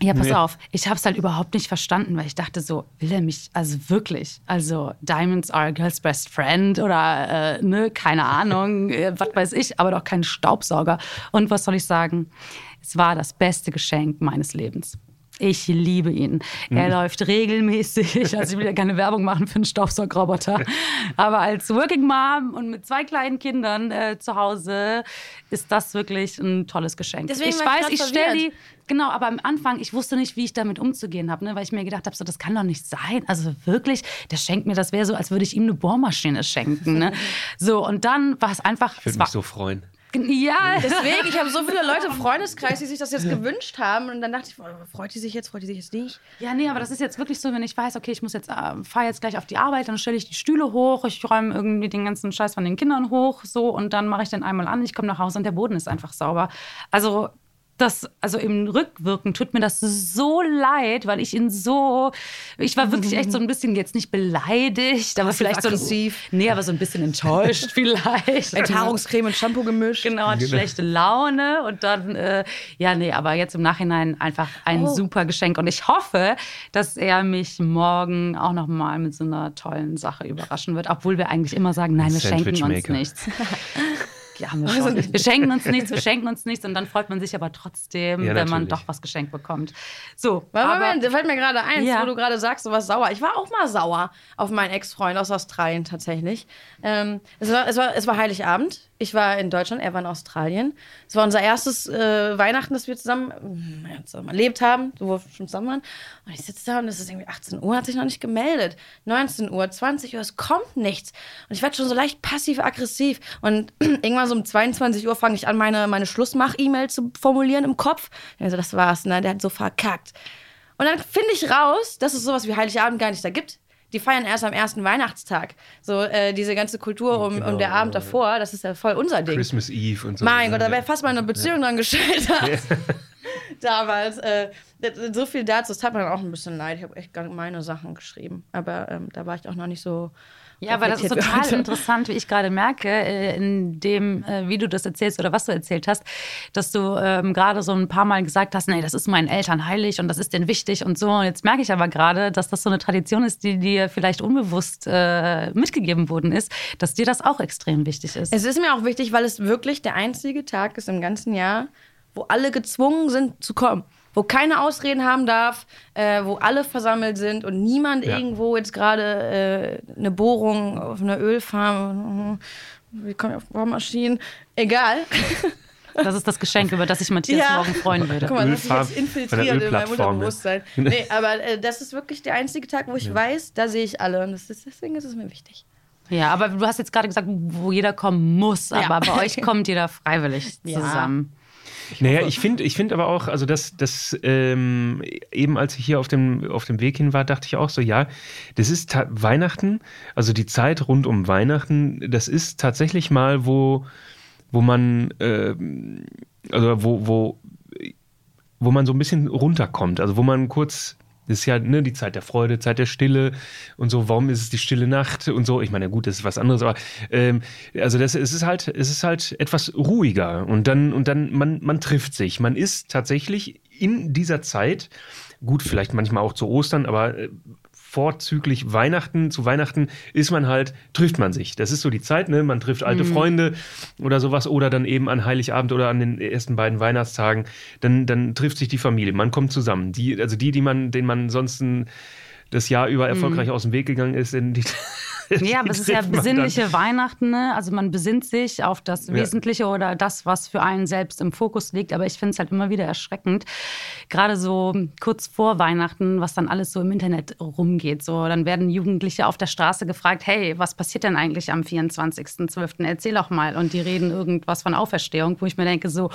Ja, pass Nee. auf, ich habe es halt überhaupt nicht verstanden, weil ich dachte so, will er mich, also wirklich, also Diamonds are a girl's best friend oder, äh, ne, keine Ahnung, [laughs] äh, was weiß ich, aber doch kein Staubsauger. Und was soll ich sagen? Es war das beste Geschenk meines Lebens. Ich liebe ihn. Er mhm. läuft regelmäßig. Also ich will ja keine Werbung machen für einen Staubsaugerroboter. Aber als Working Mom und mit zwei kleinen Kindern äh, zu Hause ist das wirklich ein tolles Geschenk. Deswegen ich weiß, ich stelle die. Genau, aber am Anfang, ich wusste nicht, wie ich damit umzugehen habe, ne? weil ich mir gedacht habe, so, das kann doch nicht sein. Also wirklich, der schenkt mir, das wäre so, als würde ich ihm eine Bohrmaschine schenken. Ne? [laughs] So, und dann war es einfach. Ich würde mich so freuen. Ja, deswegen, ich habe so viele Leute im Freundeskreis, die sich das jetzt gewünscht haben. Und dann dachte ich, freut die sich jetzt, freut die sich jetzt nicht? Ja, nee, aber das ist jetzt wirklich so, wenn ich weiß, okay, ich muss jetzt, äh, fahre jetzt gleich auf die Arbeit, dann stelle ich die Stühle hoch, ich räume irgendwie den ganzen Scheiß von den Kindern hoch, so, und dann mache ich den einmal an, ich komme nach Hause und der Boden ist einfach sauber. Also das, also im Rückwirken tut mir das so leid, weil ich ihn so, ich war wirklich echt so ein bisschen jetzt nicht beleidigt, aber vielleicht aggressiv. so, nee, aber so ein bisschen enttäuscht [laughs] vielleicht. Enthaarungscreme und Shampoo gemischt. Genau, hat genau. schlechte Laune und dann, äh, ja, nee, aber jetzt im Nachhinein einfach ein oh. super Geschenk und ich hoffe, dass er mich morgen auch noch mal mit so einer tollen Sache überraschen wird, obwohl wir eigentlich immer sagen, nein, wir schenken uns nichts. [laughs] ja, wir, also, wir schenken uns nichts, wir schenken uns nichts und dann freut man sich aber trotzdem, ja, wenn man doch was geschenkt bekommt. So, aber, da fällt mir gerade eins, ja. wo du gerade sagst, so was sauer. Ich war auch mal sauer auf meinen Ex-Freund aus Australien tatsächlich. Ähm, es, war, es, war, es war Heiligabend ich war in Deutschland, er war in Australien. Es war unser erstes äh, Weihnachten, das wir zusammen, äh, erlebt haben, wo wir schon zusammen waren. Und ich sitze da und es ist irgendwie 18 Uhr, hat sich noch nicht gemeldet. 19 Uhr, 20 Uhr, es kommt nichts. Und ich werde schon so leicht passiv-aggressiv. Und [clears throat] irgendwann so um 22 Uhr fange ich an, meine, meine Schlussmach-E-Mail zu formulieren im Kopf. Also das war's, ne? Der hat so verkackt. Und dann finde ich raus, dass es sowas wie Heiligabend gar nicht da gibt die feiern erst am ersten Weihnachtstag. So äh, diese ganze Kultur um, genau, um der Abend davor, das ist ja voll unser Ding. Christmas Eve und so. Mein Gott, da wäre fast mal eine Beziehung ja. dran gescheitert. Ja. [laughs] Damals. Äh, so viel dazu, das tat mir auch ein bisschen leid. Ich habe echt meine Sachen geschrieben. Aber ähm, da war ich auch noch nicht so ja, aber das ist total interessant, wie ich gerade merke, äh, in dem, äh, wie du das erzählst oder was du erzählt hast, dass du ähm, gerade so ein paar Mal gesagt hast, nee, das ist meinen Eltern heilig und das ist denen wichtig und so. Und jetzt merke ich aber gerade, dass das so eine Tradition ist, die dir vielleicht unbewusst äh, mitgegeben worden ist, dass dir das auch extrem wichtig ist. Es ist mir auch wichtig, weil es wirklich der einzige Tag ist im ganzen Jahr, wo alle gezwungen sind zu kommen wo keine Ausreden haben darf, äh, wo alle versammelt sind und niemand ja. irgendwo jetzt gerade äh, eine Bohrung auf einer Ölfarm, wie komme ich auf Bohrmaschinen, egal. [laughs] Das ist das Geschenk, über das ich Matthias ja. morgen freuen würde. Guck mal, das ist jetzt infiltriert in meinem Unterbewusstsein. [laughs] Nee, aber äh, das ist wirklich der einzige Tag, wo ich ja. weiß, da sehe ich alle. Und ist, deswegen ist es mir wichtig. Ja, aber du hast jetzt gerade gesagt, wo jeder kommen muss. Aber ja. bei euch [laughs] kommt jeder freiwillig zusammen. Ich naja, ich finde ich find aber auch, also das, das ähm, eben als ich hier auf dem, auf dem Weg hin war, dachte ich auch so, ja, das ist Weihnachten, also die Zeit rund um Weihnachten, das ist tatsächlich mal, wo, wo man, äh, also wo, wo, wo man so ein bisschen runterkommt, also wo man kurz das ist ja ne, die Zeit der Freude, Zeit der Stille und so. Warum ist es die stille Nacht und so? Ich meine, gut, das ist was anderes, aber ähm, also das, es ist halt, es ist halt etwas ruhiger und dann und dann man man trifft sich. Man ist tatsächlich in dieser Zeit gut, vielleicht manchmal auch zu Ostern, aber äh, vorzüglich Weihnachten, zu Weihnachten ist man halt, trifft man sich. Das ist so die Zeit, ne? Man trifft alte mhm. Freunde oder sowas oder dann eben an Heiligabend oder an den ersten beiden Weihnachtstagen. Dann, dann trifft sich die Familie, man kommt zusammen. Die, also die, die man, den man sonst das Jahr über erfolgreich mhm. aus dem Weg gegangen ist, in die, [laughs] Ja, aber es ist ja besinnliche Weihnachten. Ne? Also man besinnt sich auf das Wesentliche ja. oder das, was für einen selbst im Fokus liegt. Aber ich finde es halt immer wieder erschreckend, gerade so kurz vor Weihnachten, was dann alles so im Internet rumgeht. So, dann werden Jugendliche auf der Straße gefragt, hey, was passiert denn eigentlich am 24.12.? Erzähl doch mal. Und die reden irgendwas von Auferstehung, wo ich mir denke so,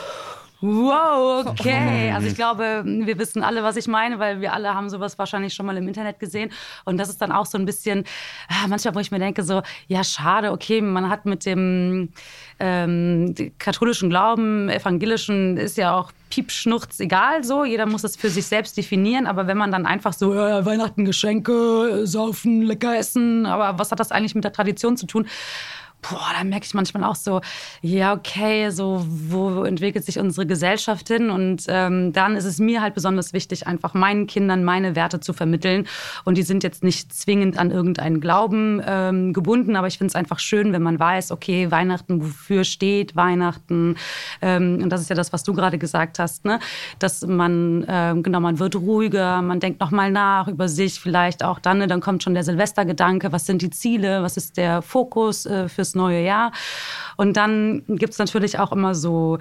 Wow, okay. Also ich glaube, wir wissen alle, was ich meine, weil wir alle haben sowas wahrscheinlich schon mal im Internet gesehen. Und das ist dann auch so ein bisschen, ah, manchmal, wo ich mir denke, so, ja, schade, okay, man hat mit dem ähm, katholischen Glauben, evangelischen, ist ja auch Piepschnurz egal so. Jeder muss es für sich selbst definieren. Aber wenn man dann einfach so, ja, Weihnachten Geschenke, saufen, lecker essen, aber was hat das eigentlich mit der Tradition zu tun? Boah, da merke ich manchmal auch so, ja, okay, so, wo entwickelt sich unsere Gesellschaft hin? Und ähm, dann ist es mir halt besonders wichtig, einfach meinen Kindern meine Werte zu vermitteln. Und die sind jetzt nicht zwingend an irgendeinen Glauben ähm, gebunden, aber ich finde es einfach schön, wenn man weiß, okay, Weihnachten, wofür steht Weihnachten? Ähm, und das ist ja das, was du gerade gesagt hast, ne? dass man, ähm, genau, man wird ruhiger, man denkt nochmal nach über sich, vielleicht auch dann, ne? dann kommt schon der Silvestergedanke, was sind die Ziele, was ist der Fokus äh, fürs neue Jahr. Und dann gibt es natürlich auch immer so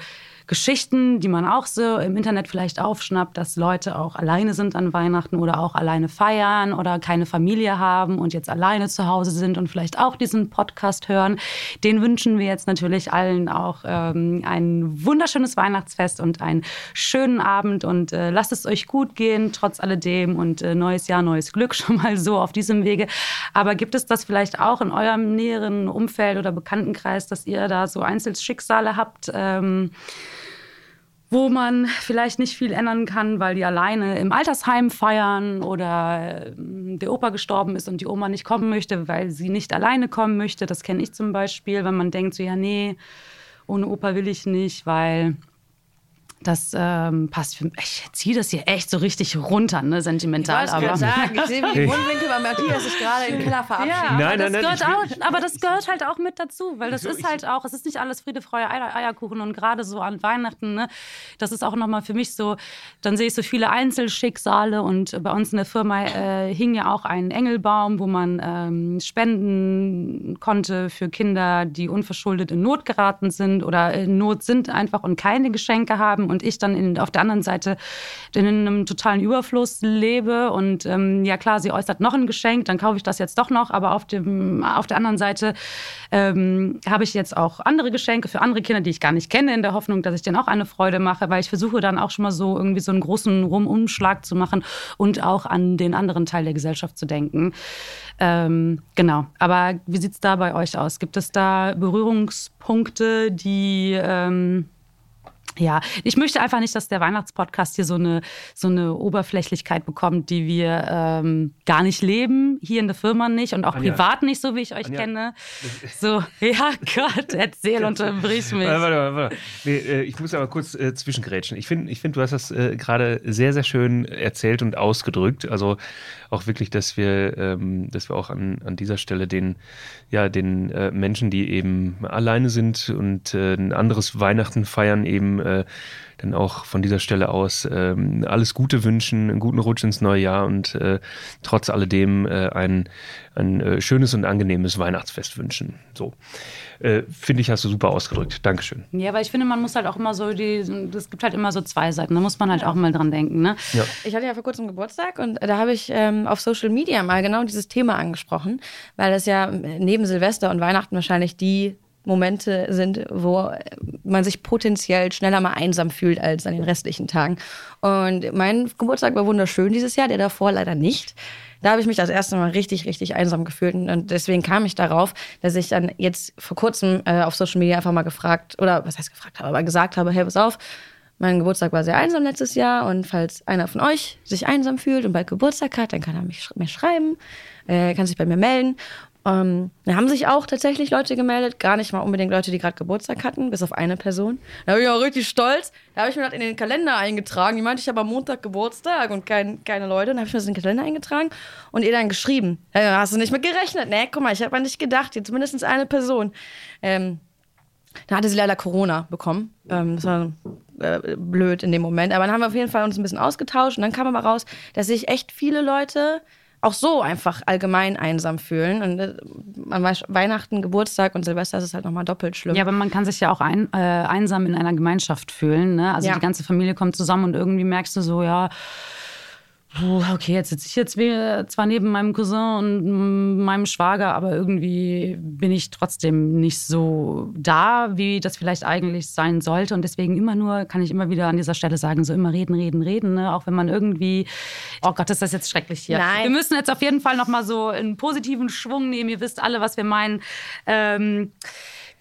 Geschichten, die man auch so im Internet vielleicht aufschnappt, dass Leute auch alleine sind an Weihnachten oder auch alleine feiern oder keine Familie haben und jetzt alleine zu Hause sind und vielleicht auch diesen Podcast hören. Den wünschen wir jetzt natürlich allen auch ähm, ein wunderschönes Weihnachtsfest und einen schönen Abend und äh, lasst es euch gut gehen, trotz alledem und äh, neues Jahr, neues Glück [laughs] schon mal so auf diesem Wege. Aber gibt es das vielleicht auch in eurem näheren Umfeld oder Bekanntenkreis, dass ihr da so Einzelschicksale habt? Ähm, wo man vielleicht nicht viel ändern kann, weil die alleine im Altersheim feiern oder ähm, der Opa gestorben ist und die Oma nicht kommen möchte, weil sie nicht alleine kommen möchte. Das kenne ich zum Beispiel, wenn man denkt so, ja, nee, ohne Opa will ich nicht, weil das ähm, passt für mich. Ich ziehe das hier echt so richtig runter, ne, sentimental. Ich aber sagen, ich sehe, wie [laughs] die Mundwinkel bei Matthias sich gerade im Keller verabschieden. Ja, Nein, aber, nein, das nein, will- auch, aber das gehört halt auch mit dazu, weil das ist halt auch, es ist nicht alles Friede, Freude, Eier, Eierkuchen und gerade so an Weihnachten, ne, das ist auch nochmal für mich so, dann sehe ich so viele Einzelschicksale und bei uns in der Firma äh, hing ja auch ein Engelbaum, wo man ähm, spenden konnte für Kinder, die unverschuldet in Not geraten sind oder in Not sind einfach und keine Geschenke haben und ich dann in, auf der anderen Seite in einem totalen Überfluss lebe und ähm, ja klar, sie äußert noch ein Geschenk, dann kaufe ich das jetzt doch noch, aber auf, dem, auf der anderen Seite ähm, habe ich jetzt auch andere Geschenke für andere Kinder, die ich gar nicht kenne, in der Hoffnung, dass ich denen auch eine Freude mache, weil ich versuche dann auch schon mal so irgendwie so einen großen Rumumschlag zu machen und auch an den anderen Teil der Gesellschaft zu denken. Ähm, genau, aber wie sieht es da bei euch aus? Gibt es da Berührungspunkte, die... Ähm, ja, ich möchte einfach nicht, dass der Weihnachtspodcast hier so eine, so eine Oberflächlichkeit bekommt, die wir ähm, gar nicht leben, hier in der Firma nicht und auch Anja. privat nicht, so wie ich euch Anja. kenne. [laughs] So, ja Gott, erzähl, unterbrich mich. Warte, warte, warte. Nee, äh, ich muss aber kurz äh, zwischengrätschen. Ich finde, ich find, du hast das äh, gerade sehr, sehr schön erzählt und ausgedrückt. Also auch wirklich, dass wir, ähm, dass wir auch an, an dieser Stelle den, ja, den äh, Menschen, die eben alleine sind und äh, ein anderes Weihnachten feiern, eben äh, dann auch von dieser Stelle aus ähm, alles Gute wünschen, einen guten Rutsch ins neue Jahr und äh, trotz alledem äh, ein, ein äh, schönes und angenehmes Weihnachtsfest wünschen. So. Äh, Finde ich, hast du super ausgedrückt. Dankeschön. Ja, aber ich finde, man muss halt auch immer so, die, es gibt halt immer so zwei Seiten, da muss man halt auch mal dran denken. Ne? Ja. Ich hatte ja vor kurzem Geburtstag und da habe ich ähm, auf Social Media mal genau dieses Thema angesprochen, weil das ja neben Silvester und Weihnachten wahrscheinlich die Momente sind, wo man sich potenziell schneller mal einsam fühlt als an den restlichen Tagen. Und mein Geburtstag war wunderschön dieses Jahr, der davor leider nicht. Da habe ich mich das erste Mal richtig, richtig einsam gefühlt. Und deswegen kam ich darauf, dass ich dann jetzt vor kurzem äh, auf Social Media einfach mal gefragt, oder was heißt gefragt habe, aber gesagt habe, hey, pass auf, mein Geburtstag war sehr einsam letztes Jahr und falls einer von euch sich einsam fühlt und bald Geburtstag hat, dann kann er mich mir schreiben, äh, kann sich bei mir melden. Ähm, da haben sich auch tatsächlich Leute gemeldet, gar nicht mal unbedingt Leute, die gerade Geburtstag hatten, bis auf eine Person. Da bin ich auch richtig stolz. Da habe ich mir das in den Kalender eingetragen. Die meinte, ich habe am Montag Geburtstag und kein, keine Leute. Dann habe ich mir das in den Kalender eingetragen und ihr dann geschrieben. Äh, hast du nicht mit gerechnet? Nee, guck mal, ich habe an dich gedacht. Jetzt mindestens eine Person. Ähm, da hatte sie leider Corona bekommen. Ähm, das war äh, blöd in dem Moment. Aber dann haben wir auf jeden Fall uns ein bisschen ausgetauscht und dann kam aber raus, dass sich echt viele Leute auch so einfach allgemein einsam fühlen. Und äh, an Wei- Weihnachten, Geburtstag und Silvester ist es halt nochmal doppelt schlimm. Ja, aber man kann sich ja auch ein, äh, einsam in einer Gemeinschaft fühlen. Ne? Also Ja. die ganze Familie kommt zusammen und irgendwie merkst du so, ja, okay, jetzt sitze ich jetzt zwar neben meinem Cousin und meinem Schwager, aber irgendwie bin ich trotzdem nicht so da, wie das vielleicht eigentlich sein sollte. Und deswegen immer nur, kann ich immer wieder an dieser Stelle sagen, so immer reden, reden, reden. Ne? Auch wenn man irgendwie, oh Gott, ist das jetzt schrecklich hier. Nein. Wir müssen jetzt auf jeden Fall nochmal so einen positiven Schwung nehmen. Ihr wisst alle, was wir meinen. Ähm,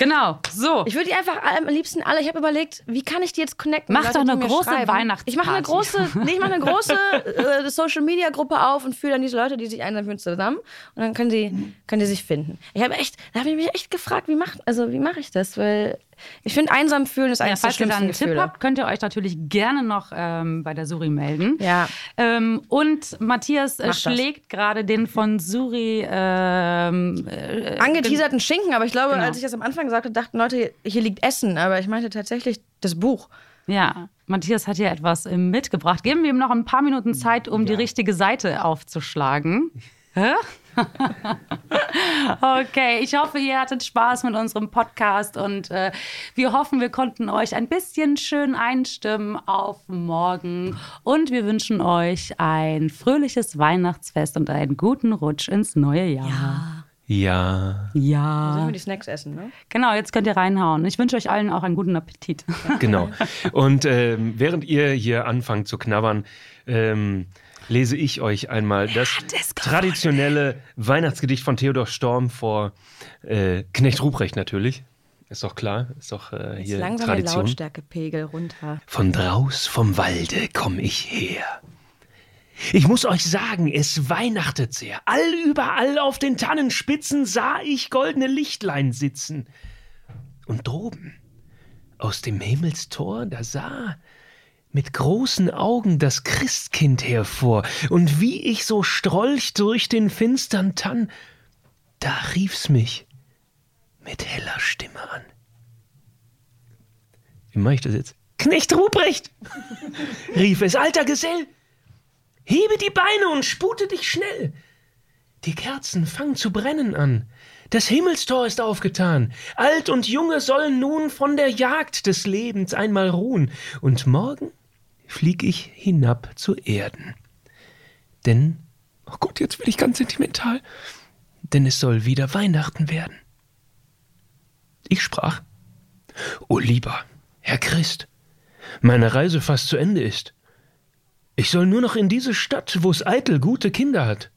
Genau, so. Ich würde die einfach am liebsten alle, ich habe überlegt, wie kann ich die jetzt connecten? Mach Leute, doch eine große schreiben. Weihnachtsparty. Ich mache eine große, nee, ich mache eine große [laughs] äh, Social Media Gruppe auf und führe dann diese Leute, die sich einsam fühlen, zusammen und dann können die, können die sich finden. Ich habe echt, da habe ich mich echt gefragt, wie macht, also wie mache ich das? Weil ich finde, einsam fühlen ist Ja, eines der falls ihr da schlimmsten einen Tipp Gefühle. habt, könnt ihr euch natürlich gerne noch ähm, bei der Suri melden. Ja. Ähm, und Matthias äh, Mach schlägt gerade den von Suri. Ähm, äh, Angeteaserten Schinken, aber ich glaube, Genau. als ich das am Anfang sagte, dachten Leute, hier liegt Essen, aber ich meinte tatsächlich das Buch. Ja, Matthias hat hier etwas mitgebracht. Geben wir ihm noch ein paar Minuten Zeit, um die richtige Seite aufzuschlagen. Hä? [laughs] okay, ich hoffe, ihr hattet Spaß mit unserem Podcast und äh, wir hoffen, wir konnten euch ein bisschen schön einstimmen auf morgen und wir wünschen euch ein fröhliches Weihnachtsfest und einen guten Rutsch ins neue Jahr. Ja, Ja. Sollen wir die Snacks essen, ne? Genau, jetzt könnt ihr reinhauen. Ich wünsche euch allen auch einen guten Appetit. [laughs] genau. Und ähm, während ihr hier anfangt zu knabbern, ähm, lese ich euch einmal das gewollt. traditionelle Weihnachtsgedicht von Theodor Storm vor äh, Knecht Ruprecht natürlich. Ist doch klar, ist doch äh, Jetzt hier langsam der Tradition. Lautstärkepegel runter. Von draus vom Walde komm ich her. Ich muss euch sagen, es weihnachtet sehr. All überall auf den Tannenspitzen sah ich goldene Lichtlein sitzen. Und droben, aus dem Himmelstor, da sah mit großen Augen das Christkind hervor. Und wie ich so strolch durch den finstern Tann, da rief's mich mit heller Stimme an. Wie mache ich das jetzt? Knecht Ruprecht! [laughs] rief es, alter Gesell! Hebe die Beine und spute dich schnell! Die Kerzen fangen zu brennen an. Das Himmelstor ist aufgetan. Alt und Junge sollen nun von der Jagd des Lebens einmal ruhen. Und morgen flieg ich hinab zu Erden. Denn, oh Gott, jetzt will ich ganz sentimental, denn es soll wieder Weihnachten werden. Ich sprach, O lieber Herr Christ, meine Reise fast zu Ende ist. Ich soll nur noch in diese Stadt, wo es eitel gute Kinder hat.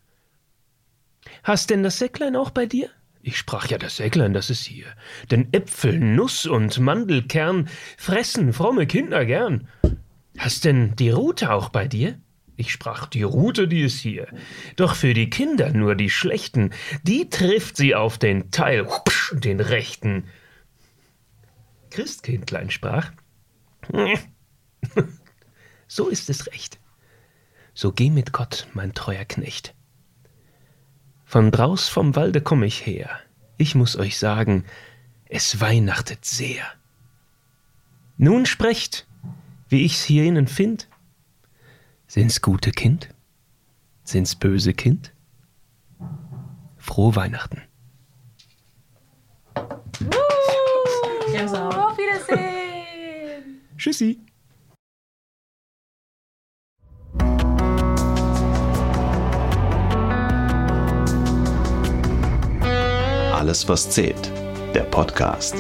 Hast denn das Säcklein auch bei dir? Ich sprach ja, das Säcklein, das ist hier. Denn Äpfel, Nuss und Mandelkern fressen fromme Kinder gern. Hast denn die Rute auch bei dir? Ich sprach, die Rute, die ist hier. Doch für die Kinder nur die schlechten, die trifft sie auf den Teil, hupsch, den rechten. Christkindlein sprach, [laughs] so ist es recht. So geh mit Gott, mein treuer Knecht. Von draus vom Walde komm ich her. Ich muss euch sagen, es weihnachtet sehr. Nun sprecht, wie ich's hier innen find. Sind's gute Kind? Sind's böse Kind? Frohe Weihnachten. Auf Wiedersehen! Tschüssi. Alles, was zählt. Der Podcast.